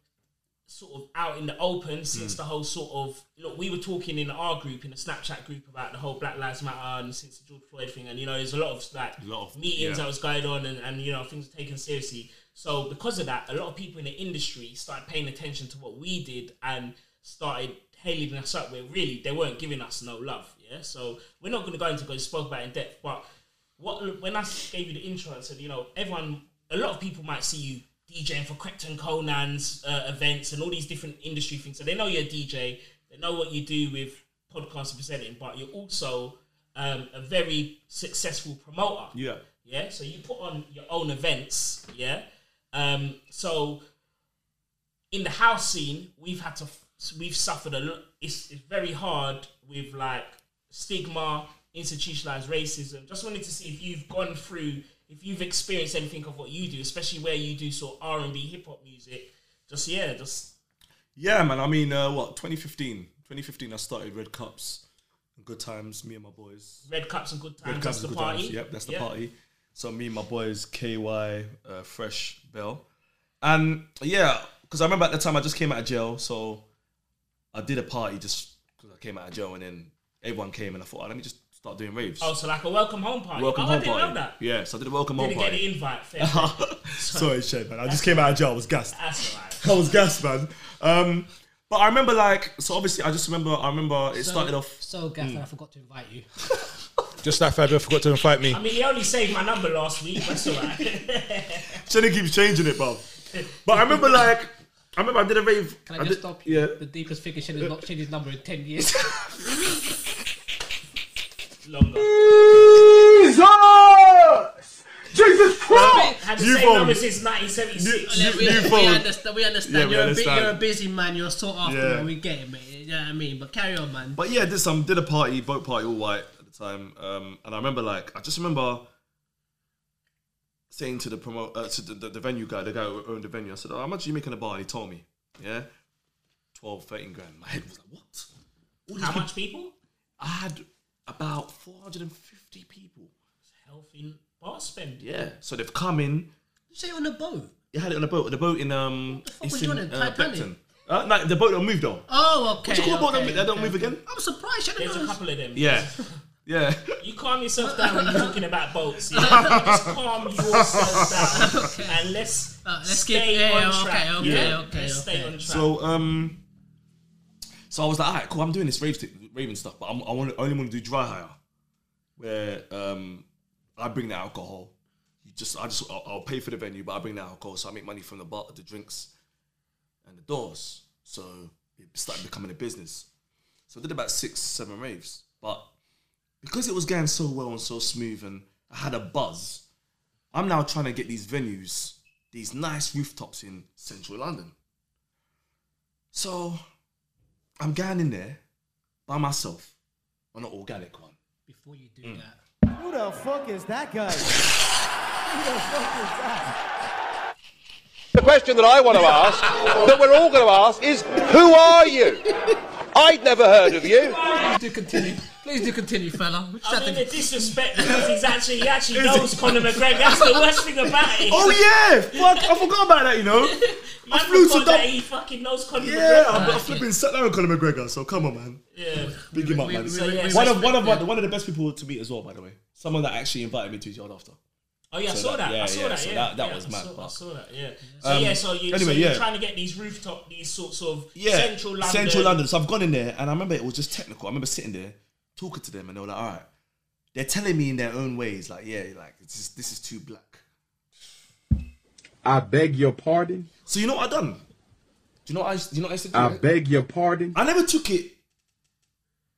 sort of out in the open since the whole sort of look we were talking in our group in the snapchat group about the whole black lives matter and since the george floyd thing and you know there's a lot of like lot of- meetings yeah. that was going on and, and you know things are taken seriously so because of that a lot of people in the industry started paying attention to what we did and started hailing us up where really they weren't giving us no love yeah so we're not going to go into because spoke about it in depth but what when I gave you the intro and said, you know, everyone, a lot of people might see you DJing for Krept and Konan's uh, events and all these different industry things. So they know you're a DJ, they know what you do with podcast presenting, but you're also um, a very successful promoter. Yeah. Yeah. So you put on your own events. Yeah. Um, so in the house scene, we've had to, we've suffered a lot. It's, it's very hard with like stigma, institutionalized racism. Just wanted to see if you've gone through, if you've experienced anything of what you do, especially where you do sort of R and B, hip hop music. Just yeah, just Yeah, man. I mean, uh, what 2015? 2015, I started Red Cups, Good Times. Me and my boys. red cups and good times. Red that's Cups the and Good party. Times. Yep, that's the Yeah. party. So me and my boys, KY, uh, Fresh, Bell, and yeah, because I remember at the time I just came out of jail, so I did a party just because I came out of jail, and then everyone came, and I thought, oh, let me just start doing raves. Oh, so like a welcome home party. welcome oh, home I didn't party. know that. Yeah, so I did a welcome home party. Didn't get the invite. Fair play. Sorry, Shed, man. I just came out of jail. I was gassed. That's alright. I was gassed, man. Um, but I remember, like, so obviously, I just remember, I remember it So- started off. So, Gaff, I forgot to invite you. Just like Fabio forgot to invite me. I mean, he only saved my number last week. That's alright. Shed keeps changing it, bro. But I remember, like, I remember I did a rave. Can I did- just stop you? Yeah. The deepest figure should have not changed his number in 10 years. Longer. Jesus! Jesus Christ! Had the You same phone. number since 1976. New- we, new we understand. We understand. Yeah, we you're, A understand. bit, you're a busy man. You're sought after. Yeah. Man. We get it, mate. You know what I mean? But carry on, man. But yeah, did some did a party, boat party, all white at the time. Um, and I remember like I just remember saying to the promote uh, to the, the, the venue guy, the guy who owned the venue, I said, oh, "How much are you making a bar?" And he told me, "Yeah, 12, 13 grand." My head was like, "What?" All How much people? I had about four hundred and fifty people. Healthy bar spend. Yeah, so they've come in. You say on the boat. You had it on the boat. The boat in um, fuck it's was in you on it? uh, Titanic? Uh, no, the boat don't move though. Oh, okay. What you call a boat okay, that they don't okay, move again? I'm surprised. There's a couple of them. Yeah, yeah. You calm yourself down when you're talking about boats. Yeah? Just calm yourself down and let's, Uh, let's stay keep- yeah, on okay, track. okay, yeah? okay, Let's stay okay. on track. So um, so I was like, all right, cool. I'm doing this rave sti- raving stuff, but I'm, I want only want to do dry hire, where um, I bring the alcohol. You just I just I'll, I'll pay for the venue, but I bring the alcohol, so I make money from the bar, the drinks, and the doors. So it started becoming a business. So I did about six, seven raves, but because it was going so well and so smooth, and I had a buzz, I'm now trying to get these venues, these nice rooftops in central London. So I'm going in there by myself on an organic one. Before you Mm. do that, Who the fuck is that guy? Who the fuck is that? The question that I want to ask, that we're all going to ask, is who are you? I'd never heard of you. please do continue. Please do continue, fella. I have mean, to- the disrespect because he's actually he actually knows Conor McGregor. That's the worst thing about it. Oh yeah, fuck! I forgot about that. You know, Man I flew to forgot Dub- he fucking knows Conor Yeah, McGregor. I'm, I'm flipping sat down with Conor McGregor. So come on, man. Yeah. Big him up, man. So, yeah, one of one of yeah. one of the best people to meet as well, by the way. Someone that actually invited me to his yard after. Oh yeah, I saw that- that. yeah, I saw yeah, that. so yeah, that- that yeah, was I mad, Saw, I saw that. Yeah. So Um, yeah, so you anyway, so you're yeah. trying to get these rooftop, these sorts of Yeah, central London. Central London. So I've gone in there, and I remember it was just technical. I remember sitting there talking to them, and they were like, "All right." They're telling me in their own ways, like, "Yeah, like this is this is too black." I beg your pardon. So you know what I done? Do you know what I? Do you know what I used to? I right? beg your pardon. I never took it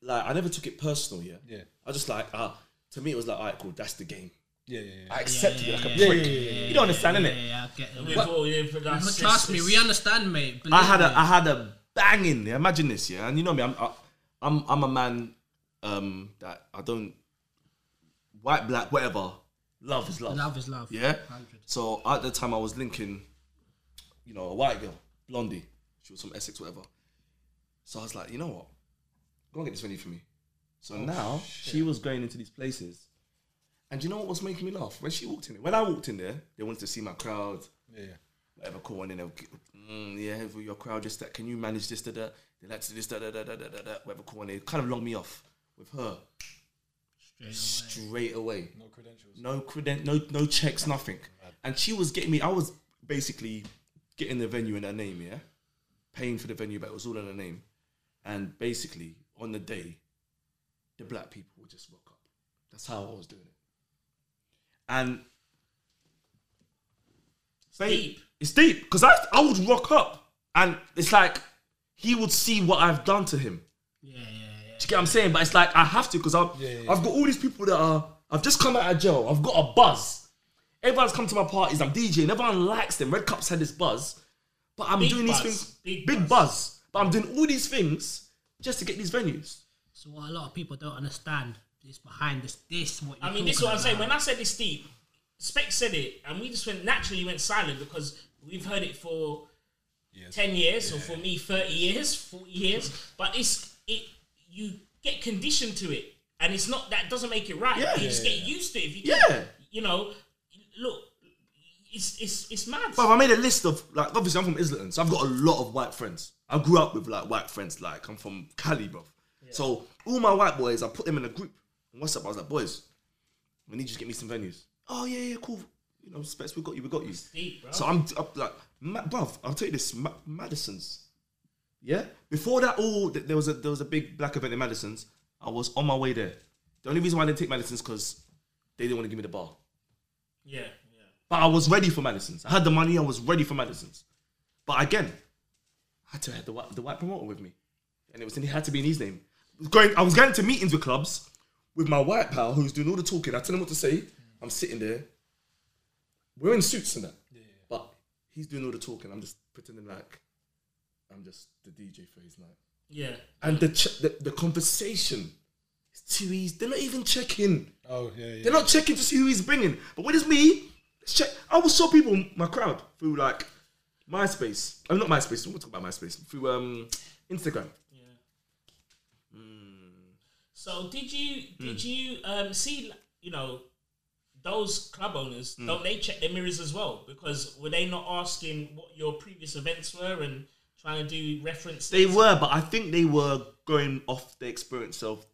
like I never took it personal. Yeah, Yeah. I just like ah. to me, it was like, all right, cool. That's the game. Yeah, yeah, yeah. I accepted it like a yeah, prick. yeah, yeah, yeah, you don't understand, yeah, innit? yeah, I get it. But- all- yeah, but that's- Trust me, we understand, mate. I had a me. I had a banging. Imagine this, yeah, and you know me, I'm I, I'm I'm a man um that I don't white black whatever. Love is love. Love is love. Yeah. 100. So at the time I was linking, you know, a white girl, blondie. She was from Essex, whatever. So I was like, you know what? Go and get this venue for me. So now she was going into these places. And you know what was making me laugh? When she walked in there, when I walked in there, they wanted to see my crowd, Yeah. whatever, cool. And then they'll, mm, yeah, your crowd, just that. Can you manage this, da, da? They like to do this, da, da, da, da, da, da, whatever, cool. And they kind of logged me off with her straight away. No credentials. No creden- no no checks, nothing. And she was getting me. I was basically getting the venue in her name, yeah, paying for the venue, but it was all in her name. And basically, on the day, the black people would just rock up. That's how I was doing it. And It's deep. it's deep because I I would rock up, and it's like he would see what I've done to him. Yeah, yeah, yeah. Do you get what I'm saying? But it's like I have to because I've Yeah, yeah, yeah. I've got all these people that are I've just come out of jail. I've got a buzz. Everyone's come to my parties. I'm DJing. Everyone likes them. Red Cups had this buzz, but I'm Big doing buzz. these things. Big Big, buzz. buzz. But I'm doing all these things just to get these venues. So what a lot of people don't understand is behind this. This what you're I mean, this is what I'm talking saying. When I said this deep, Spec said it, and we just went naturally went silent because we've heard it for ten years, or for me, thirty years, forty years. But it's it you get conditioned to it, and it's not that doesn't make it right. Yeah. you just Yeah, get used to it. If you Yeah. get, you know, look, it's it's it's mad. But I made a list of like obviously I'm from Islington, so I've got a lot of white friends. I grew up with like white friends. Like I'm from Cali, bro. So all my white boys, I put them in a group. And what's up? I was like, boys, we need you to get me some venues. Oh yeah, yeah, cool. You know, specs, we got you, we got you. deep. So I'm up like, Ma- bruv, I'll tell you this, Ma- Madison's. Yeah. Before that, all th- there was a there was a big black event in Madison's. I was on my way there. The only reason why I didn't take Madison's because they didn't want to give me the bar. yeah, yeah. But I was ready for Madison's. I had the money. I was ready for Madison's. But again, I had to have the white, the white promoter with me, and it was it had to be in his name. Going, I was going to meetings with clubs with my white pal who's doing all the talking. I tell him what to say. I'm sitting there. We're in suits and that, but he's doing all the talking. I'm just pretending like I'm just the DJ for his night. Yeah. And the ch- the, the conversation is too easy. They're not even checking. Oh yeah, yeah. They're not checking to see who he's bringing. But when it's me, let's check. I will show people my crowd through like MySpace. I'm not MySpace. We'll talk about MySpace through um Instagram. Yeah. So did you Hmm. did you um, see you know those club owners? Hmm. Don't they check their mirrors as well? Because were they not asking what your previous events were and trying to do references? They were, but I think they were going off the experience of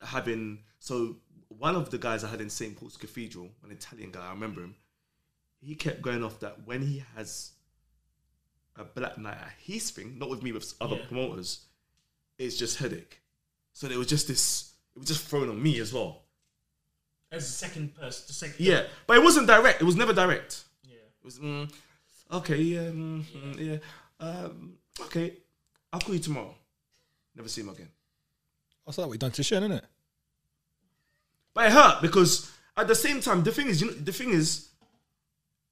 having. So one of the guys I had in St Paul's Cathedral, an Italian guy, I remember him. He kept going off that when he has a black night at his thing, not with me, with other Yeah. promoters, it's just headache. So there was just this. It was just thrown on me as well. as a second person, the second. Yeah, but it wasn't direct. It was never direct. Yeah. It was mm, okay. Yeah, mm, mm, yeah. Um, okay, I'll call you tomorrow. Never see him again. What's that? What you done to Shen, innit? But it hurt because at the same time, the thing is, you know, the thing is,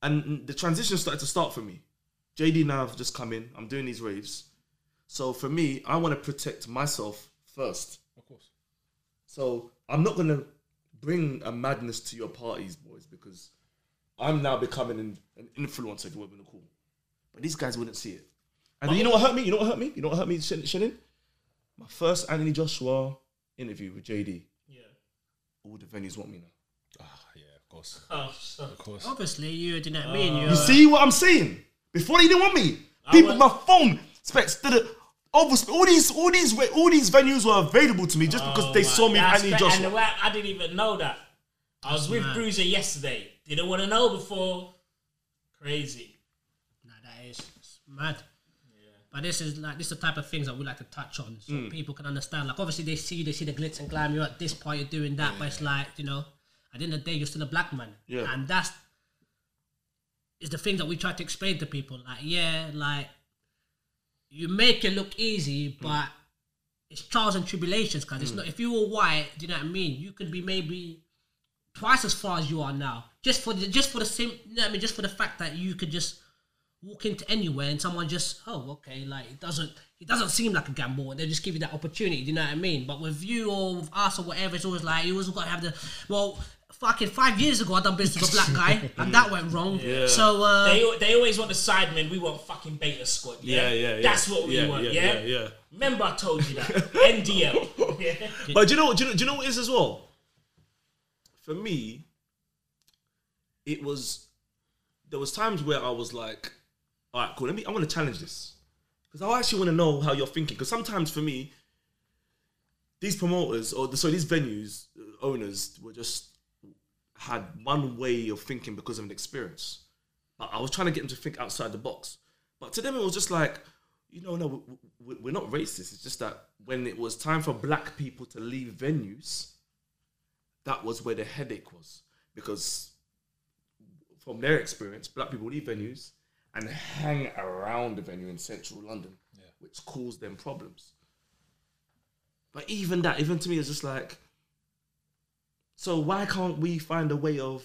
and the transition started to start for me. JD now have just come in. I'm doing these raves, so for me, I want to protect myself first. Of course. So I'm not gonna bring a madness to your parties, boys, because I'm now becoming an, an influencer, if you want to call. But these guys wouldn't see it. And then you know what hurt me? You know what hurt me? You know what hurt me, Shan- Shannon? My first Anthony Joshua interview with JD, Yeah. all the venues want me now. Ah, yeah, of course. Oh, so. Of course. Obviously, you didn't know what mean. You You're, see what I'm saying? Before they didn't want me. People, my phone specs did it. Over all these, all these, all these venues were available to me just because they Oh, saw me with that's Joshua. And the way I didn't even know that. I was with mad. Bruza yesterday. Didn't want to know before. Crazy. Nah, that is mad. But this is like this is the type of things that we like to touch on, so Mm. people can understand. Like obviously they see they see the glitz and glam. You're at this part, you're doing that, but it's like you know, at the end of the day, you're still a black man, Yeah. and that's is the thing that we try to explain to people. Like yeah, like you make it look easy, but it's trials and tribulations. Because it's Mm. not if you were white, do you know what I mean? You could be maybe twice as far as you are now, just for the just for the same. You know what I mean? Just for the fact that you could just walk into anywhere and someone just oh okay like it doesn't it doesn't seem like a gamble and they just give you that opportunity do you know what I mean but with you or with us or whatever it's always like you always got to have the well fucking five years ago I done business with a black guy and that went wrong Yeah. so uh, they they always want the sidemen. We want fucking beta squad. Yeah, Yeah, yeah, yeah. That's what we Yeah, want. yeah, Yeah, yeah, yeah. Remember, I told you that NDL. Yeah. But do you know, do you know, do you know what it is as well? For me, it was there was times where I was like, all right, cool. Let me. I want to challenge this because I actually want to know how you're thinking. Because sometimes for me, these promoters or the, these venues uh, owners were just had one way of thinking because of an experience. But I was trying to get them to think outside the box. But to them, it was just like, you know, no, we- we- we're not racist. It's just that when it was time for black people to leave venues, that was where the headache was. Because from their experience, black people leave venues and hang around the venue in central London, which caused them problems. But even that, even to me, is just like, so why can't we find a way of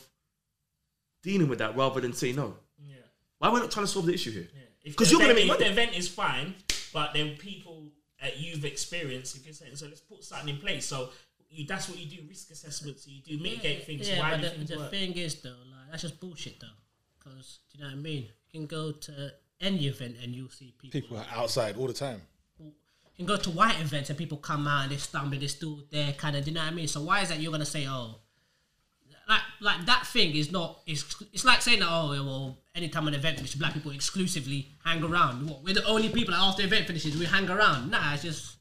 dealing with that rather than say no? Yeah. Why are we not trying to solve the issue here? If Because the you're going to event- make if the event is fine, but then people at you've experienced, if you're saying so, let's put something in place. So you, that's what you do: risk assessment. So you do mitigate things. Yeah, why but do the, things the work? thing is though, like that's just bullshit though. Because do you know what I mean? You can go to any event and you'll see people. People are outside all the time. You can go to white events and people come out and they stumble, they're still there, kind of. Do you know what I mean? So why is that you're gonna say, oh, like like that thing is not. It's it's like saying that oh well, anytime an event finishes, black people exclusively hang around. What, we're the only people that after the event finishes we hang around. Nah, it's just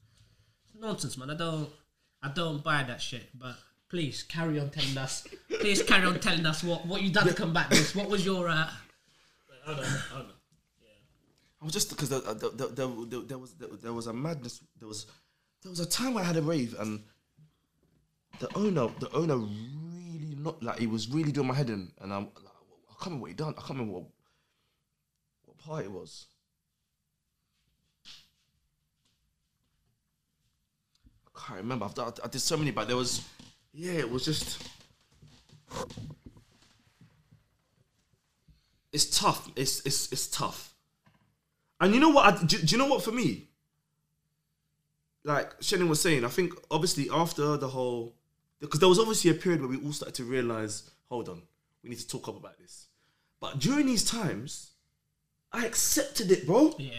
nonsense, man. I don't I don't buy that shit. But please carry on telling us. please carry on telling us what what you done to combat this. What was your uh, Hold on, hold on. I was just because there, uh, there, there, there, there was there, there was a madness. There was there was a time where I had a rave and the owner the owner really not like he was really doing my head in and I'm like, I can't remember what he done. I can't remember what what part it was. I can't remember. I've done, I did so many, but there was yeah, it was just. It's tough. It's it's it's tough. And you know what? I, do, do you know what? For me, like Shannon was saying, I think obviously after the whole, because there was obviously a period where we all started to realize, hold on, we need to talk up about this. But during these times, I accepted it, bro. yeah,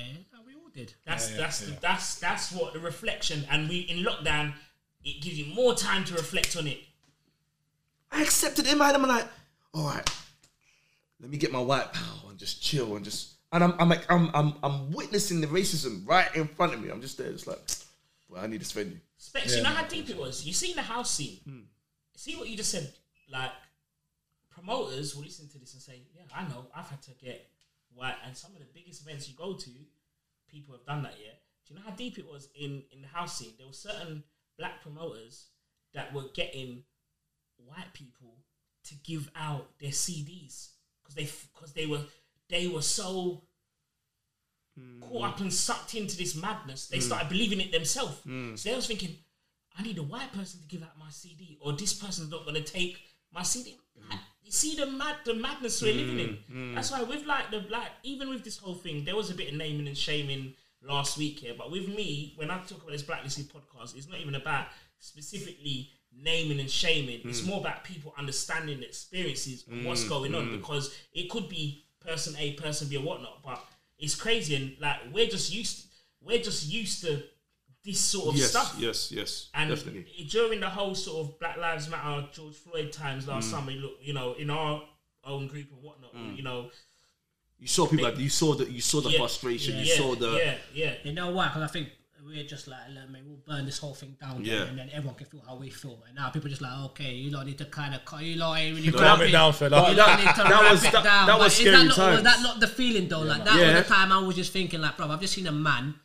we all did. That's Yeah, that's yeah, yeah. that's that's what the reflection. And we in lockdown, it gives you more time to reflect on it. I accepted it in my head. I'm like, all right, let me get my white power and just chill and just. And I'm, I'm like, I'm, I'm, I'm witnessing the racism right in front of me. I'm just there, just like, well, I need this venue. Specs, you know how deep it was. You seen the house scene. Hmm. See what you just said. Like promoters will listen to this and say, "Yeah, I know. I've had to get white." And some of the biggest events you go to, people have done that. Yeah. Do you know how deep it was in in the house scene? There were certain black promoters that were getting white people to give out their CDs because they because they were they were so mm. caught up and sucked into this madness. They mm. started believing it themselves. Mm. So they was thinking, I need a white person to give out my CD, or this person's not going to take my CD. You see the mad, the madness we're living in. That's why with like the black, even with this whole thing, there was a bit of naming and shaming last week here. But with me, when I talk about this blacklisted podcast, it's not even about specifically naming and shaming. It's more about people understanding the experiences and what's going on because it could be person A, person B, or whatnot. But it's crazy and like we're just used, to, we're just used to this sort of yes, stuff. yes, yes, And definitely. during the whole sort of Black Lives Matter, George Floyd times last Mm. summer, look, you know, in our own group and whatnot, Mm. you know, You saw people like you saw the you saw the Yeah, frustration. yeah, you saw the yeah, yeah. You know why? Because I think we're just like, let me, we'll burn this whole thing down, Yeah. and then everyone can feel how we feel. And now people just like, okay, you lot need to kind of, cut you lot ain't really Calm rapping. it down, fella. You lot need to That wrap was- it that- down. that was is scary that not, times. Was that not the feeling though? like that Yeah. was the time I was just thinking, like, bro, I've just seen a man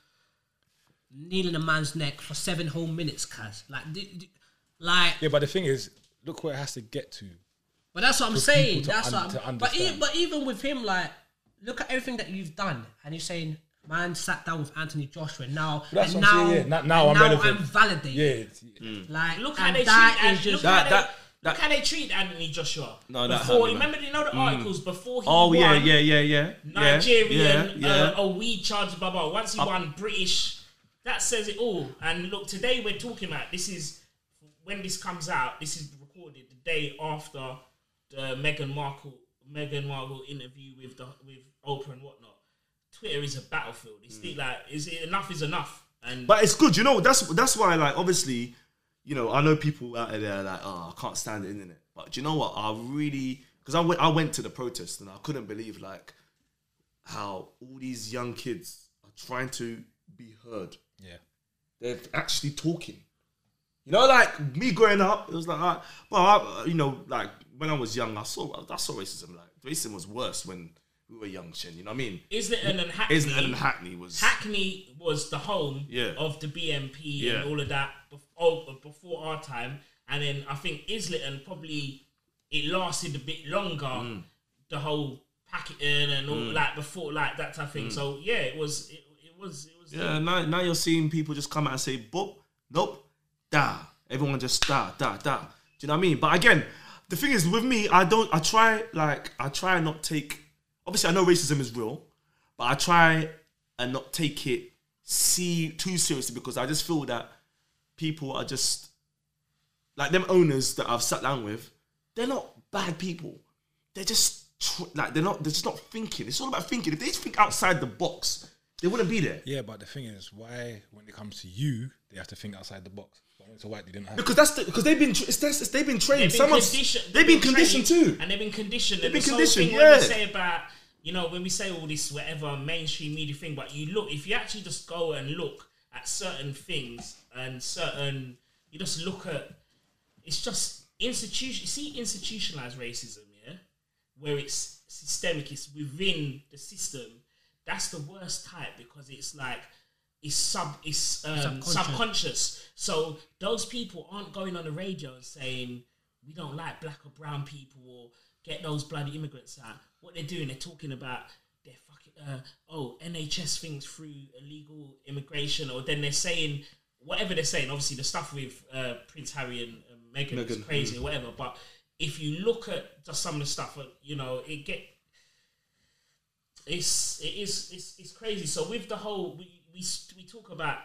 kneeling a man's neck for seven whole minutes, cuz like, d- d- like. Yeah, but the thing is, look where it has to get to. But that's what I'm saying. That's un- what. I'm, but, e- but even with him, like, look at everything that you've done, and you're saying, man, sat down with Anthony Joshua now, That's and what I'm now, saying, yeah. Now- now and I'm relevant. I'm validated. Yeah, Mm. Like, Look how and they that treat is An- just look how That- they- that- look how they treat Anthony Joshua. No, that before hurt me, remember man. you know the Mm. articles before he Oh won yeah, yeah, yeah, yeah. Nigerian Yeah, yeah. Uh, oh weed charge blah blah. Once he Uh, won British, that says it all. And look, today we're talking about this is when this comes out. This is recorded the day after the Meghan Markle Meghan Markle interview with the with Oprah and whatnot. Twitter is a battlefield. It's Mm. like is it enough is enough. And But it's good, you know. That's that's why, like, obviously, you know, I know people out there are like, oh, I can't stand the internet. But do you know what? I really because I went I went to the protest and I couldn't believe like how all these young kids are trying to be heard. Yeah. They're actually talking. You know, like me growing up, it was like, uh, well, I, you know, like when I was young, I saw I saw racism. Like racism was worse when we were young, Shin. You know what I mean? Islington and Hackney. Islington and Hackney was Hackney was the home Yeah. of the BNP Yeah. and all of that before, before our time. And then I think Islington probably it lasted a bit longer. Mm. The whole packeting and all Mm. like before like that type of thing. Mm. So yeah, it was it, it was it was Yeah, now, now you're seeing people just come out and say, boop, nope, da. Everyone just da, da, da. Do you know what I mean? But again, the thing is with me, I don't, I try, like, I try not take, obviously I know racism is real, but I try and not take it see too seriously because I just feel that people are just, like them owners that I've sat down with, they're not bad people. They're just, like, they're not, they're just not thinking. It's all about thinking. If they think outside the box, they wouldn't be there. Yeah, but the thing is, why when it comes to you, they have to think outside the box. But when it's white, they didn't have. Because that's the, because they've been tra- it's, that's, they've been trained. They've been Someone's conditioned. they've been conditioned trained too. and they've been conditioned. They've been this conditioned, thing When yeah. we say about you know when we say all this whatever mainstream media thing, but you look if you actually just go and look at certain things and certain you just look at it's just institution. You see institutionalized racism, yeah, where it's systemic. It's within the system. That's the worst type because it's like it's sub it's um, Subconscious. subconscious. So those people aren't going on the radio and saying we don't like black or brown people or get those bloody immigrants out. What they're doing, they're talking about their fucking uh, oh NHS things through illegal immigration, or then they're saying whatever they're saying. Obviously, the stuff with uh, Prince Harry and, and Meghan is crazy mm. or whatever. But if you look at just some of the stuff, uh, you know, it get it's it is it's, it's crazy. So with the whole we we we talk about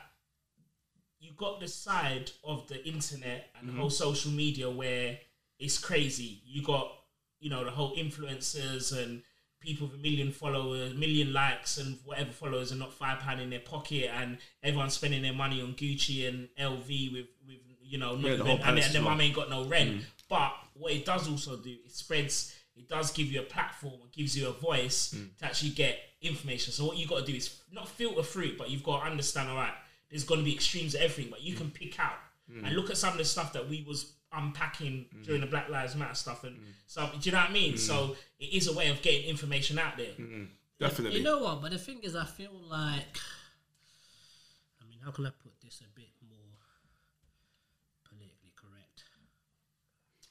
you got the side of the internet and the Mhm. whole social media where it's crazy. You got you know the whole influencers and people with a million followers, million likes, and whatever followers, and not five pound in their pocket, and everyone's spending their money on Gucci and LV with with you know, not Yeah, the whole and, their- as their well. mum ain't got no rent. Mm. But what it does also do, it spreads. It does give you a platform. It gives you a voice Mm. to actually get information. So what you got to do is not filter through it, but you've got to understand. All right, there's going to be extremes of everything, but you can pick out Mm. and look at some of the stuff that we was unpacking during the Black Lives Matter stuff. And Mm. so, do you know what I mean? So it is a way of getting information out there. Definitely. You know what? But the thing is, I feel like. I mean, how can I put this a bit more politically correct?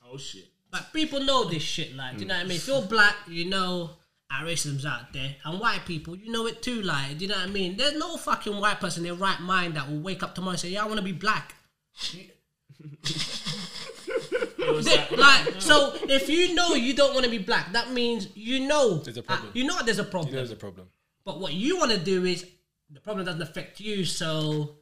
Oh shit! Like people know this shit. Like, do you know what I mean? If you're black, you know our racism's out there, and white people, you know it too. Like, do you know what I mean? There's no fucking white person in their right mind that will wake up tomorrow and say, "Yeah, I want to be black." They- like, so if you know you don't want to be black, that means you know There's a uh, you know there's a problem. There's a problem. But what you want to do is the problem doesn't affect you, so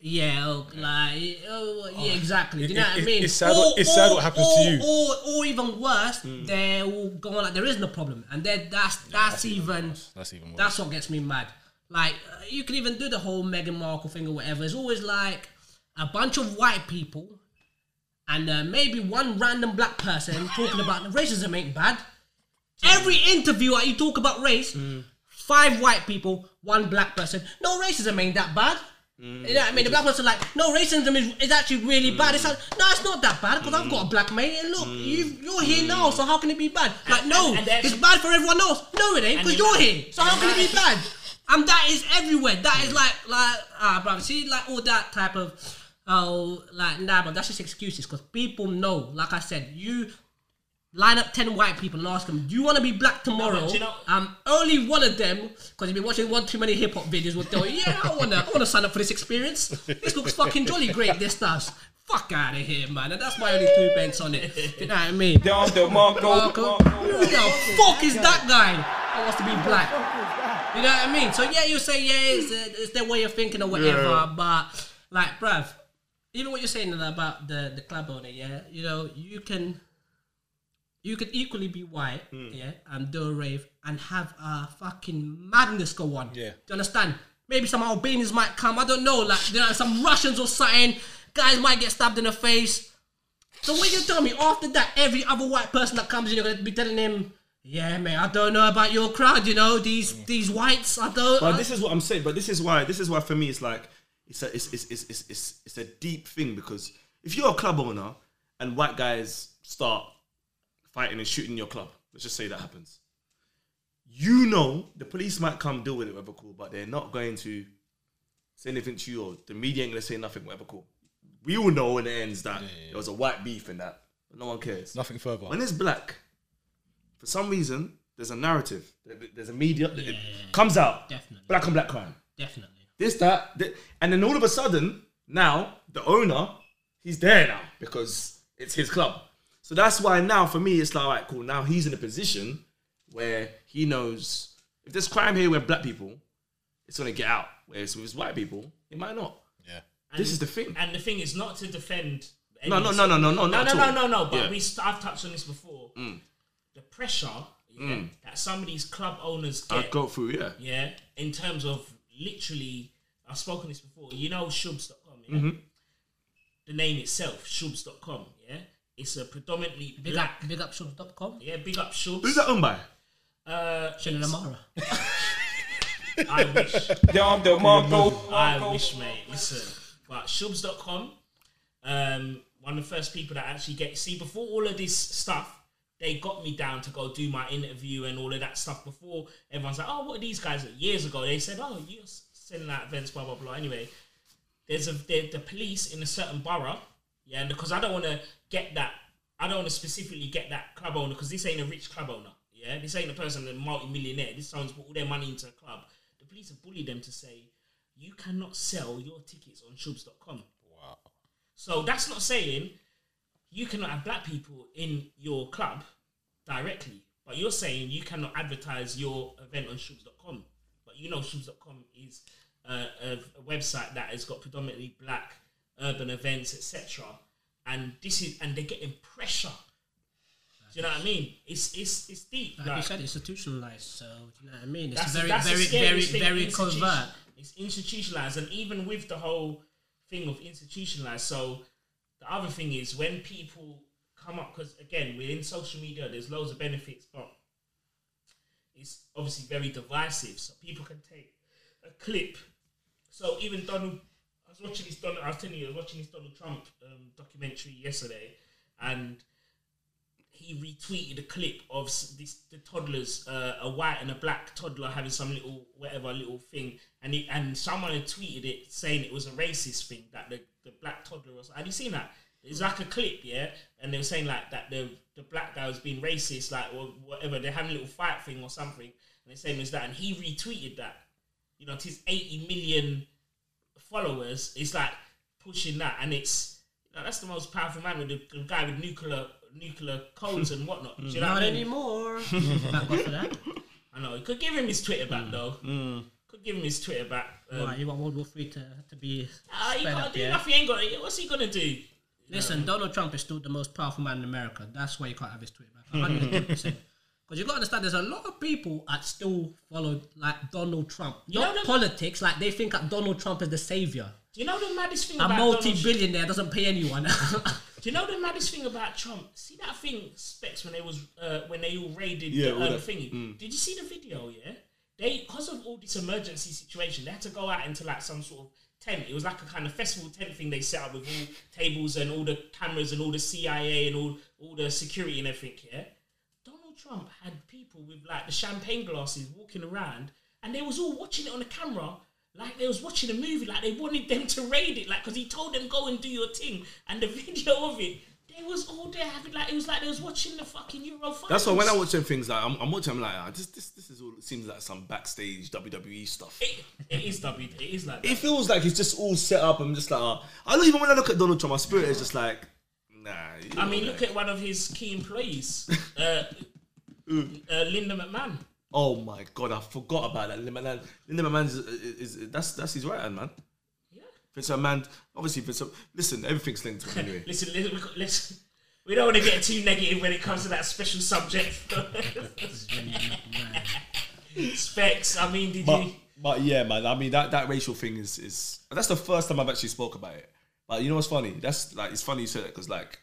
yeah, oh, like oh, yeah, exactly. Do you it- know what I it- mean? it's sad what- it's sad what happens to or, you. Or, or even worse, they're all going like there is no problem, and then that's that's, even That's even worse. that's what gets me mad. like you can even do the whole Meghan Markle thing or whatever. It's always like a bunch of white people and uh, maybe one random black person talking about the racism ain't bad. Every interview you talk about race, five white people, one black person. No racism ain't that bad. Mm. You know what I mean? The black person like, no, racism is, is actually really bad. It's like, no, it's not that bad because I've got a black mate. And look, you you're here now, so how can it be bad? Like, no, and- and it's bad for everyone else. No, it ain't because you you're here. So how can it be bad? And that is everywhere. That is like, like, ah, bro. See, like all that type of, oh, like, nah, but that's just excuses because people know. Like I said, you line up 10 white people and ask them, do you want to be black tomorrow? but you know- um, only one of them, because you've been watching one too many hip hop videos, will tell you, yeah, I want to I wanna sign up for this experience. This looks fucking jolly great, this does. Fuck out of here, man. And that's my only two pence on it. You know what I mean? Dom DeMarco. Marco. Who the fuck is that guy that wants to be black? You know what I mean? So yeah, you say yeah, it's, uh, it's their way of thinking or whatever. Yeah. But like, bruv, even what you're saying about the the club owner, yeah, you know, you can you could equally be white, hmm. yeah, and do a rave and have a fucking madness go on. Yeah. Do you understand? Maybe some Albanians might come. I don't know, like you know, some Russians or something. Guys might get stabbed in the face. So what you tell me after that, every other white person that comes in, you're gonna be telling him, "Yeah, man, I don't know about your crowd. You know these these whites. I don't." But I- this is what I'm saying. But this is why. This is why for me, it's like it's a it's it's it's it's, it's, it's a deep thing because if you're a club owner and white guys start fighting and shooting your club, let's just say that happens. You know the police might come deal with it, whatever cool, but they're not going to say anything to you, or the media ain't gonna say nothing, whatever cool. We all know when it ends that there was a white beef in that, but no one cares. Nothing further. When it's black, for some reason, there's a narrative. There's a media. It comes out. Definitely. Black on black crime. Definitely. This, that, that. And then all of a sudden, now, the owner, he's there now because it's his club. So that's why now, for me, it's like, all right, cool. Now he's in a position where he knows if there's crime here with black people, it's going to get out. Whereas with white people, it might not. Yeah. This is the thing. And the thing is not to defend. No, no, no, no, no, no, no, no, no, no, no. But Yeah. we, st- I've touched on this before. The pressure yeah, Mm. that some of these club owners get. I get, go through, yeah. yeah, in terms of literally, I've spoken this before. You know, Shubs.com, yeah. Mhm. The name itself, Shubs.com, yeah. It's a predominantly Big black. up, big up shubs.com. Yeah, big up Shubs. Who's that owned by? Uh, Shannon Amara. I wish. Dom DeMarco. I wish, mate. Listen, but Shubs.com, um, one of the first people that actually get see before all of this stuff, they got me down to go do my interview and all of that stuff. Before everyone's like, "Oh, what are these guys?" Years ago, they said, "Oh, you're sending out events, blah blah blah." Anyway, there's a the, the police in a certain borough, yeah, and because I don't want to get that, I don't want to specifically get that club owner because this ain't a rich club owner, yeah, this ain't a person, a multi-millionaire. This someone's put all their money into a club. The police have bullied them to say you cannot sell your tickets on shubs.com. Wow. So that's not saying you cannot have black people in your club directly, but you're saying you cannot advertise your event on shubs.com. But you know shubs.com is a, a, a website that has got predominantly black urban events, etc. And this is and they're getting pressure. Do you know what I mean? It's it's it's deep. Like, you said, institutionalized. So do you know what I mean? It's very, very, very, very covert. It's institutionalized, and even with the whole thing of institutionalized, so the other thing is when people come up, because again, we're in social media, there's loads of benefits, but it's obviously very divisive. So people can take a clip. So even Donald, was watching this Donald. I was telling you, I was watching this Donald Trump um, documentary yesterday, and he retweeted a clip of this the toddlers, uh, a white and a black toddler having some little whatever little thing, and he, and someone had tweeted it saying it was a racist thing that the, the black toddler was. Have you seen that? It's like a clip, yeah, and they were saying like that the the black guy was being racist, like or whatever. They're having a little fight thing or something, and they're saying it's that, and he retweeted that. You know, his eighty million followers, it's like pushing that, and it's you know, that's the most powerful man with the, the guy with nuclear nuclear codes and whatnot. Do you know Not what I mean? anymore. Thank God for that. I know. Could give him his Twitter back though. Could give him his Twitter back. Um, Why, you want World War Three to, to be ah, he sped gotta up, do yeah? nothing. He ain't got. What's he gonna do? Listen, Donald Trump is still the most powerful man in America. That's why you can't have his Twitter back. 110%. Because you got to understand, there's a lot of people that still follow like Donald Trump, You not know the- politics. Like they think that Donald Trump is the savior. Do you know the maddest thing A about Donald multi-billionaire doesn't pay anyone. Do you know the maddest thing about Trump? See that thing, Specs, when they was uh, when they all raided Yeah, the all um, that- thingy. mm. Did you see the video? Yeah, they because of all this emergency situation, they had to go out into like some sort of tent. It was like a kind of festival tent thing they set up with all tables and all the cameras and all the CIA and all all the security and everything. Yeah, Donald Trump had people with like the champagne glasses walking around, and they was all watching it on the camera. Like they was watching a movie, like they wanted them to raid it, like because he told them go and do your thing, and the video of it, they was all there having like it was like they was watching the fucking Euro. That's why when I finals. watch them things, like I'm, I'm watching, I'm like, ah, this, this, this is all. It seems like some backstage WWE stuff. it, it is W, it is like It feels like it's just all set up. I'm just like, uh, I don't even when I look at Donald Trump, my spirit is just like, nah. I mean, like- look at one of his key employees, uh, uh, Linda McMahon. Oh my god, I forgot about that. Linda McMahon, Linda is, is, that's that's his right hand man. Yeah. Vince McMahon, obviously Vince. Listen, everything's linked to him anyway. Listen, listen, we. We don't want to get too negative when it comes to that special subject. Specs. I mean, did But you? but yeah, man. I mean that that racial thing is is that's the first time I've actually spoke about it. But you know what's funny? That's like it's funny you said that because like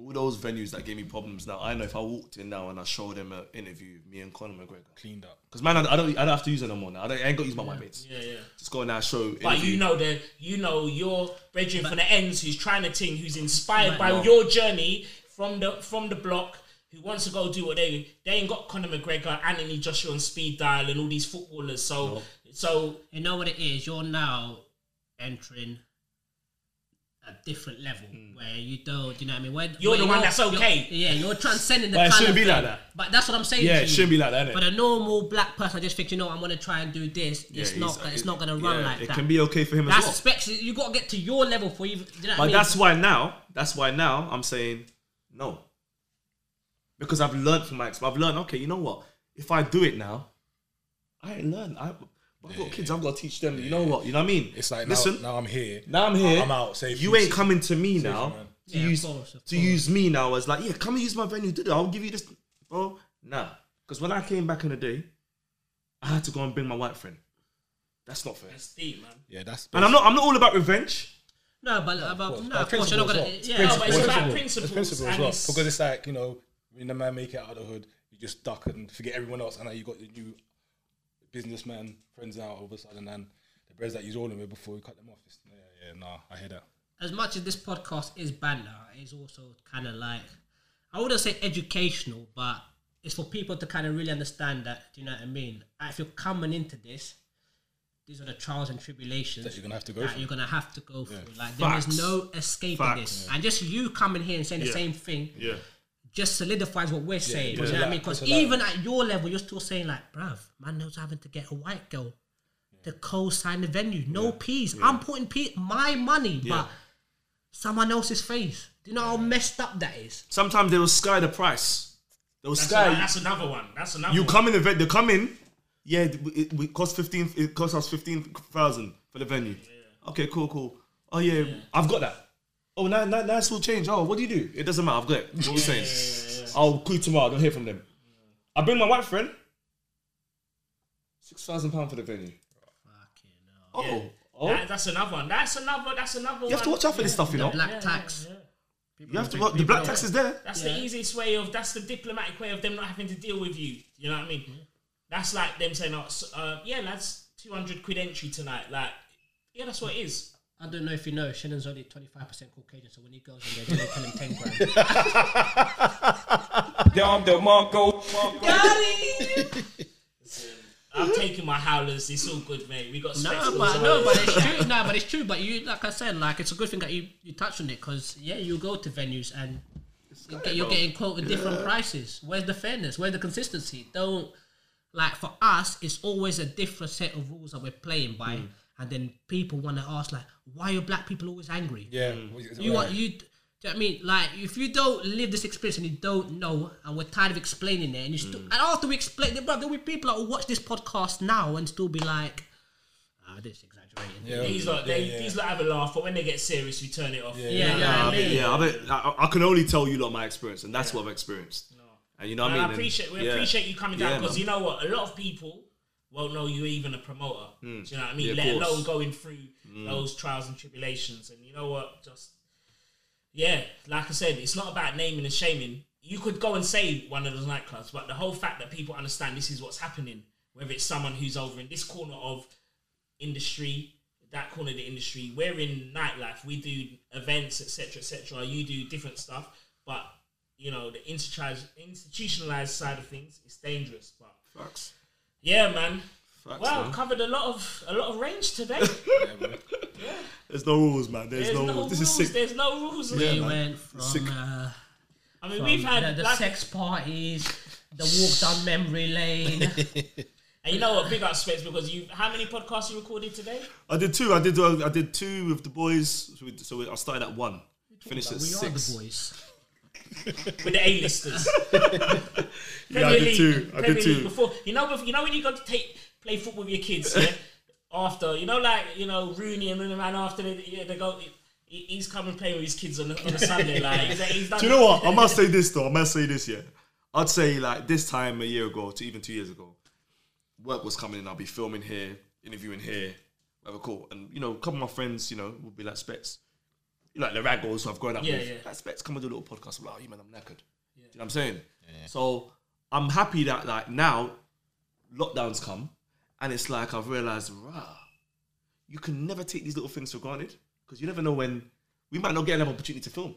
all those venues that gave me problems now. I know if I walked in now and I showed them an interview me and Conor McGregor, Cleaned up. because man, I, I don't I don't have to use it no more now. I, don't, I ain't got to use my white mates. Yeah, yeah. Just go in there show. But interview. you know the you know your brethren from the ends who's trying to ting, who's inspired Right. by No. your journey from the from the block, who wants to go do what they they ain't got Conor McGregor, Anthony Joshua on speed dial, and all these footballers. So so you know what it is? You're now entering a different level hmm. where you don't, you know what I mean? Where, You're where the one that's you're- okay. Yeah, you're transcending the But it shouldn't be thing. like that. But that's what I'm saying. Yeah, it shouldn't be like that. But a normal black person, I just think, you know, I'm gonna try and do this. Yeah, It's not. It's not gonna run yeah, like it that. It can be okay for him as That's well. specs. You got to get to your level for you. You know what But I mean? that's why now, that's why now I'm saying no. Because I've learned from my ex. I've learned, okay, you know what? If I do it now, I ain't learned. I, I've got kids, I've got to teach them. You know what? You know what I mean? It's like listen, now, now I'm here. now I'm here. I'm out. Save you you, ain't coming to me save now man. to Yeah, of use course, of to course. use me now as like, yeah, come and use my venue. Do that. I'll give you this, bro. Nah, because when I came back in the day, I had to go and bring my white friend. That's not fair. that's deep, man. Yeah, that's. And I'm not. I'm not all about revenge. no, but uh, about course. no, of course you're not gonna. principle Yeah, well. No, but it's of about principle. principles. It's principle as well. it's- Because it's like, you know, when the man make it out of the hood, you just duck and forget everyone else. And now you got the new businessman friends out all of a sudden. And the breads that you're rolling with before you cut them off. It's, yeah, yeah, nah, I hear that. as much as this podcast is banter, it's also kind of like I wouldn't say educational, but it's for people to kind of really understand that. Do you know what I mean? If you're coming into this, these are the trials and tribulations That you're gonna have to go that through. You're gonna have to go through. Like Facts. there is no escaping Facts. this, and just you coming here and saying the same thing. Yeah. Just solidifies what we're saying. puts you know what I mean? Because puts a even at your level, you're still saying like, bruv, man knows having to get a white girl to co-sign the venue. No peas. I'm putting pe- my money, Yeah. but someone else's face. Do you know how messed up that is? Sometimes they will sky the price. They will That's, sky. a- that's another one. That's another. You one. come in the event, they come in. Yeah, it, it, it cost fifteen. It cost us fifteen thousand for the venue. Okay, cool, cool. Oh yeah, I've got that. Oh, now, now, now it's all changed. Oh, what do you do? It doesn't matter. I've got it. What you saying? I'll call you tomorrow. I don't hear from them. I bring my white friend. Six thousand pound for the venue. Oh, oh. That- that's another one. That's another. That's another. One. You have to watch out for this stuff, you know. Black tax. You have to. The black tax is there. That's the easiest way of. That's the diplomatic way of them not having to deal with you. You know what I mean? That's like them saying, "Oh, s- uh, yeah, lads, two hundred quid entry tonight." Like, yeah, that's what it is. I don't know if you know, Shannon's only 25% Caucasian, so when he goes in there, they're going to tell him 10 grand. Dom DeMarco. I'm taking my howlers. It's all good, mate. We got No, but no, but it's true. No, but it's true. But you, like I said, like it's a good thing that you you touched on it because yeah, you go to venues and you get, you're getting quoted different prices. Where's the fairness? Where's the consistency? Don't like for us, it's always a different set of rules that we're playing by, and then people want to ask like, why are black people always angry? Yeah. You want you. Do you know what I mean? Like, if you don't live this experience and you don't know, and we're tired of explaining it, and you still, and after we explain it, bro, there'll be people that will watch this podcast now and still be like, ah, this is exaggerating. Yeah. These lot, they, yeah, yeah. these lot have a laugh, but when they get serious, we turn it off. Yeah, yeah, Nah, I I mean, mean, yeah, I, bet, I, I can only tell you lot my experience, and that's what I've experienced. And you know what And I I mean? And- appreciate we yeah. appreciate you coming down because man. you know what, a lot of people won't know you're even a promoter. Mm. Do you know what I mean? Yeah, Let course. alone going through Mm. those trials and tribulations. And you know what, just yeah, like I said, it's not about naming and shaming. You could go and say one of those nightclubs, but the whole fact that people understand this is what's happening, whether it's someone who's over in this corner of industry, that corner of the industry, we're in nightlife, we do events, etc., etc. You do different stuff, but you know the institutionalized, institutionalized side of things is dangerous. But Facts. Yeah, man. Facts, well, man. covered a lot of a lot of range today. There's no rules, man. There's, There's no, no rules. This is sick. There's no rules. Yeah, we man. went from, Sick. uh, I mean, from we've had the, the like- sex parties, the walk down memory lane. And you know what? Big up Specs because you. How many podcasts you recorded today? I did two. I did. Uh, I did two with the boys. So, we, so I started at one, finished at we are six. the boys. with the A-listers. Yeah, I did two. I Premier did League two. Before you know, you know when you go to take play football with your kids, yeah. after you know, like you know Rooney and then the man after they, yeah, they go. he- He's and play with his kids on a, on a Sunday. Like he's, he's done Do you know what? I must say this though. I must say this. Yeah, I'd say like this time a year ago to even two years ago, work was coming in. I'll be filming here, interviewing here, whatever. Cool. And you know, a couple of my friends, you know, would be like Specs, you know, like the Raggles who I've grown up Yeah, with. yeah. Like Specs, come and do a little podcast. I'm like, oh, you man, I'm knackered. Do you know what I'm saying? So I'm happy that like now lockdowns come, and it's like I've realized, rah, you can never take these little things for granted because you never know when we might not get another opportunity to film.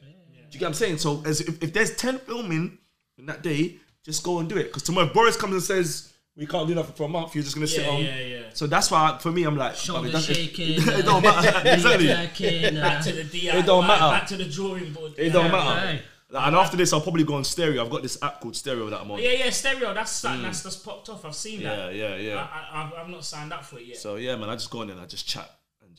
Do you get what I'm saying? So as if, if there's ten filming in that day, just go and do it. Because tomorrow if Boris comes and says we can't do nothing for a month, you're just gonna sit Yeah, home. yeah, yeah. So that's why for me I'm like Shoulder it shaking, It, don't matter. exactly. uh, back to the DIY, It don't matter. Back to the drawing board. It don't matter. Hey. Like, and after this, I'll probably go on stereo. I've got this app called Stereo that I'm on. Yeah, yeah, stereo. That's something Mm. that's just popped off. I've seen Yeah, that. yeah, yeah. I, I, I've not signed up for it yet. So yeah, man, I just go on and I just chat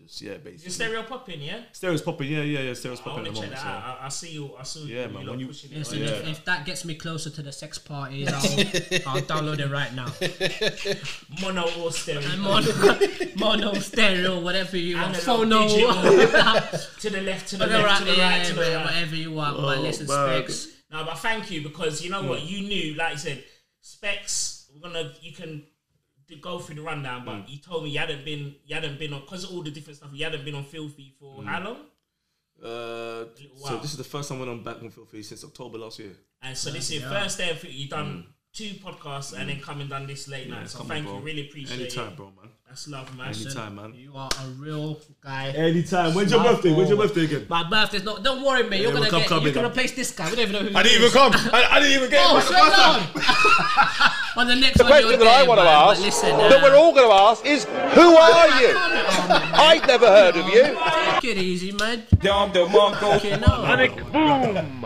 just yeah, basically. Your stereo popping, yeah. Stereo's popping. Yeah, yeah, yeah. Stereo's I popping want at to the check moment. that So. out. I, I see you. I see you. Yeah, man, You when you- pushing it. Listen, yeah. if, if that gets me closer to the sex parties, I'll, I'll download it right now. mono or stereo. And mono, mono, stereo, whatever you want. Analog, Phono. to the left, to the Whatever, left, to the right, yeah, to the right. whatever you want. but Oh, listen, man. specs. No, but thank you because you know what Mm. you knew. Like you said, specs. We're gonna. You can do- go through the rundown, but Mm. you told me you hadn't been. You hadn't been on because of all the different stuff. You hadn't been on Filthy for Mm. how long? Uh, so this is the first time I went on back on Filthy since October last year. And so this is your Yeah. first day of You've done two podcasts and then come and done this late night. So Mm. Come on, thank you. Really appreciate Anytime, it. bro, man. That's love, man. Anytime, man. You are a real guy. Anytime. When's your Love birthday? When's your birthday again? My birthday's not. Don't worry, man. You're gonna come- get. come you in, can man. replace this guy. We don't even know who. I didn't even come. I, I didn't even get Oh, it. straight on. On the next The one, question you're that I want to ask, listen, that uh, we're all going to ask, is who are you? I'd never heard of you. Take it easy, man. Dom DeMarco. Okay, no. Panic boom.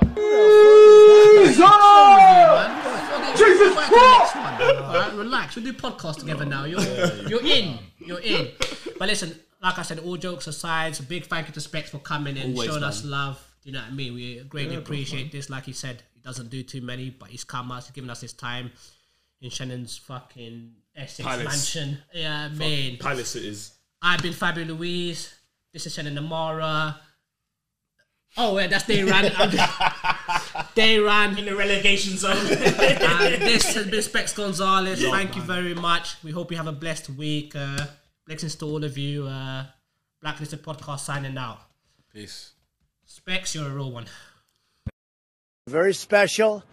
Jesus Christ! All right, relax. We'll do podcast together now. You're, you're in. You're in. But listen, like I said, all jokes aside, a big thank you to Specs for coming and Always, showing man. us love. You know what I mean? We greatly appreciate this. Like he said, he doesn't do too many, but he's come out, he's given us his time in Shannon's fucking Essex Palace. mansion. Yeah, I mean. Palace it is. I've been Fabio Louise. This is Shannon Namara. Oh, yeah, that's Dayran. ran In the relegation zone. and this has been Specs Gonzalez. Yeah, Thank you very much. We hope you have a blessed week. Uh, blessings to all of you. Uh, Blacklisted Podcast signing out. Peace. Specs, you're a real one. Very special.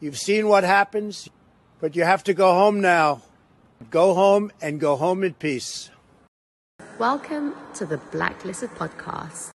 You've seen what happens, but you have to go home now. Go home and go home in peace. Welcome to the Blacklisted Podcast.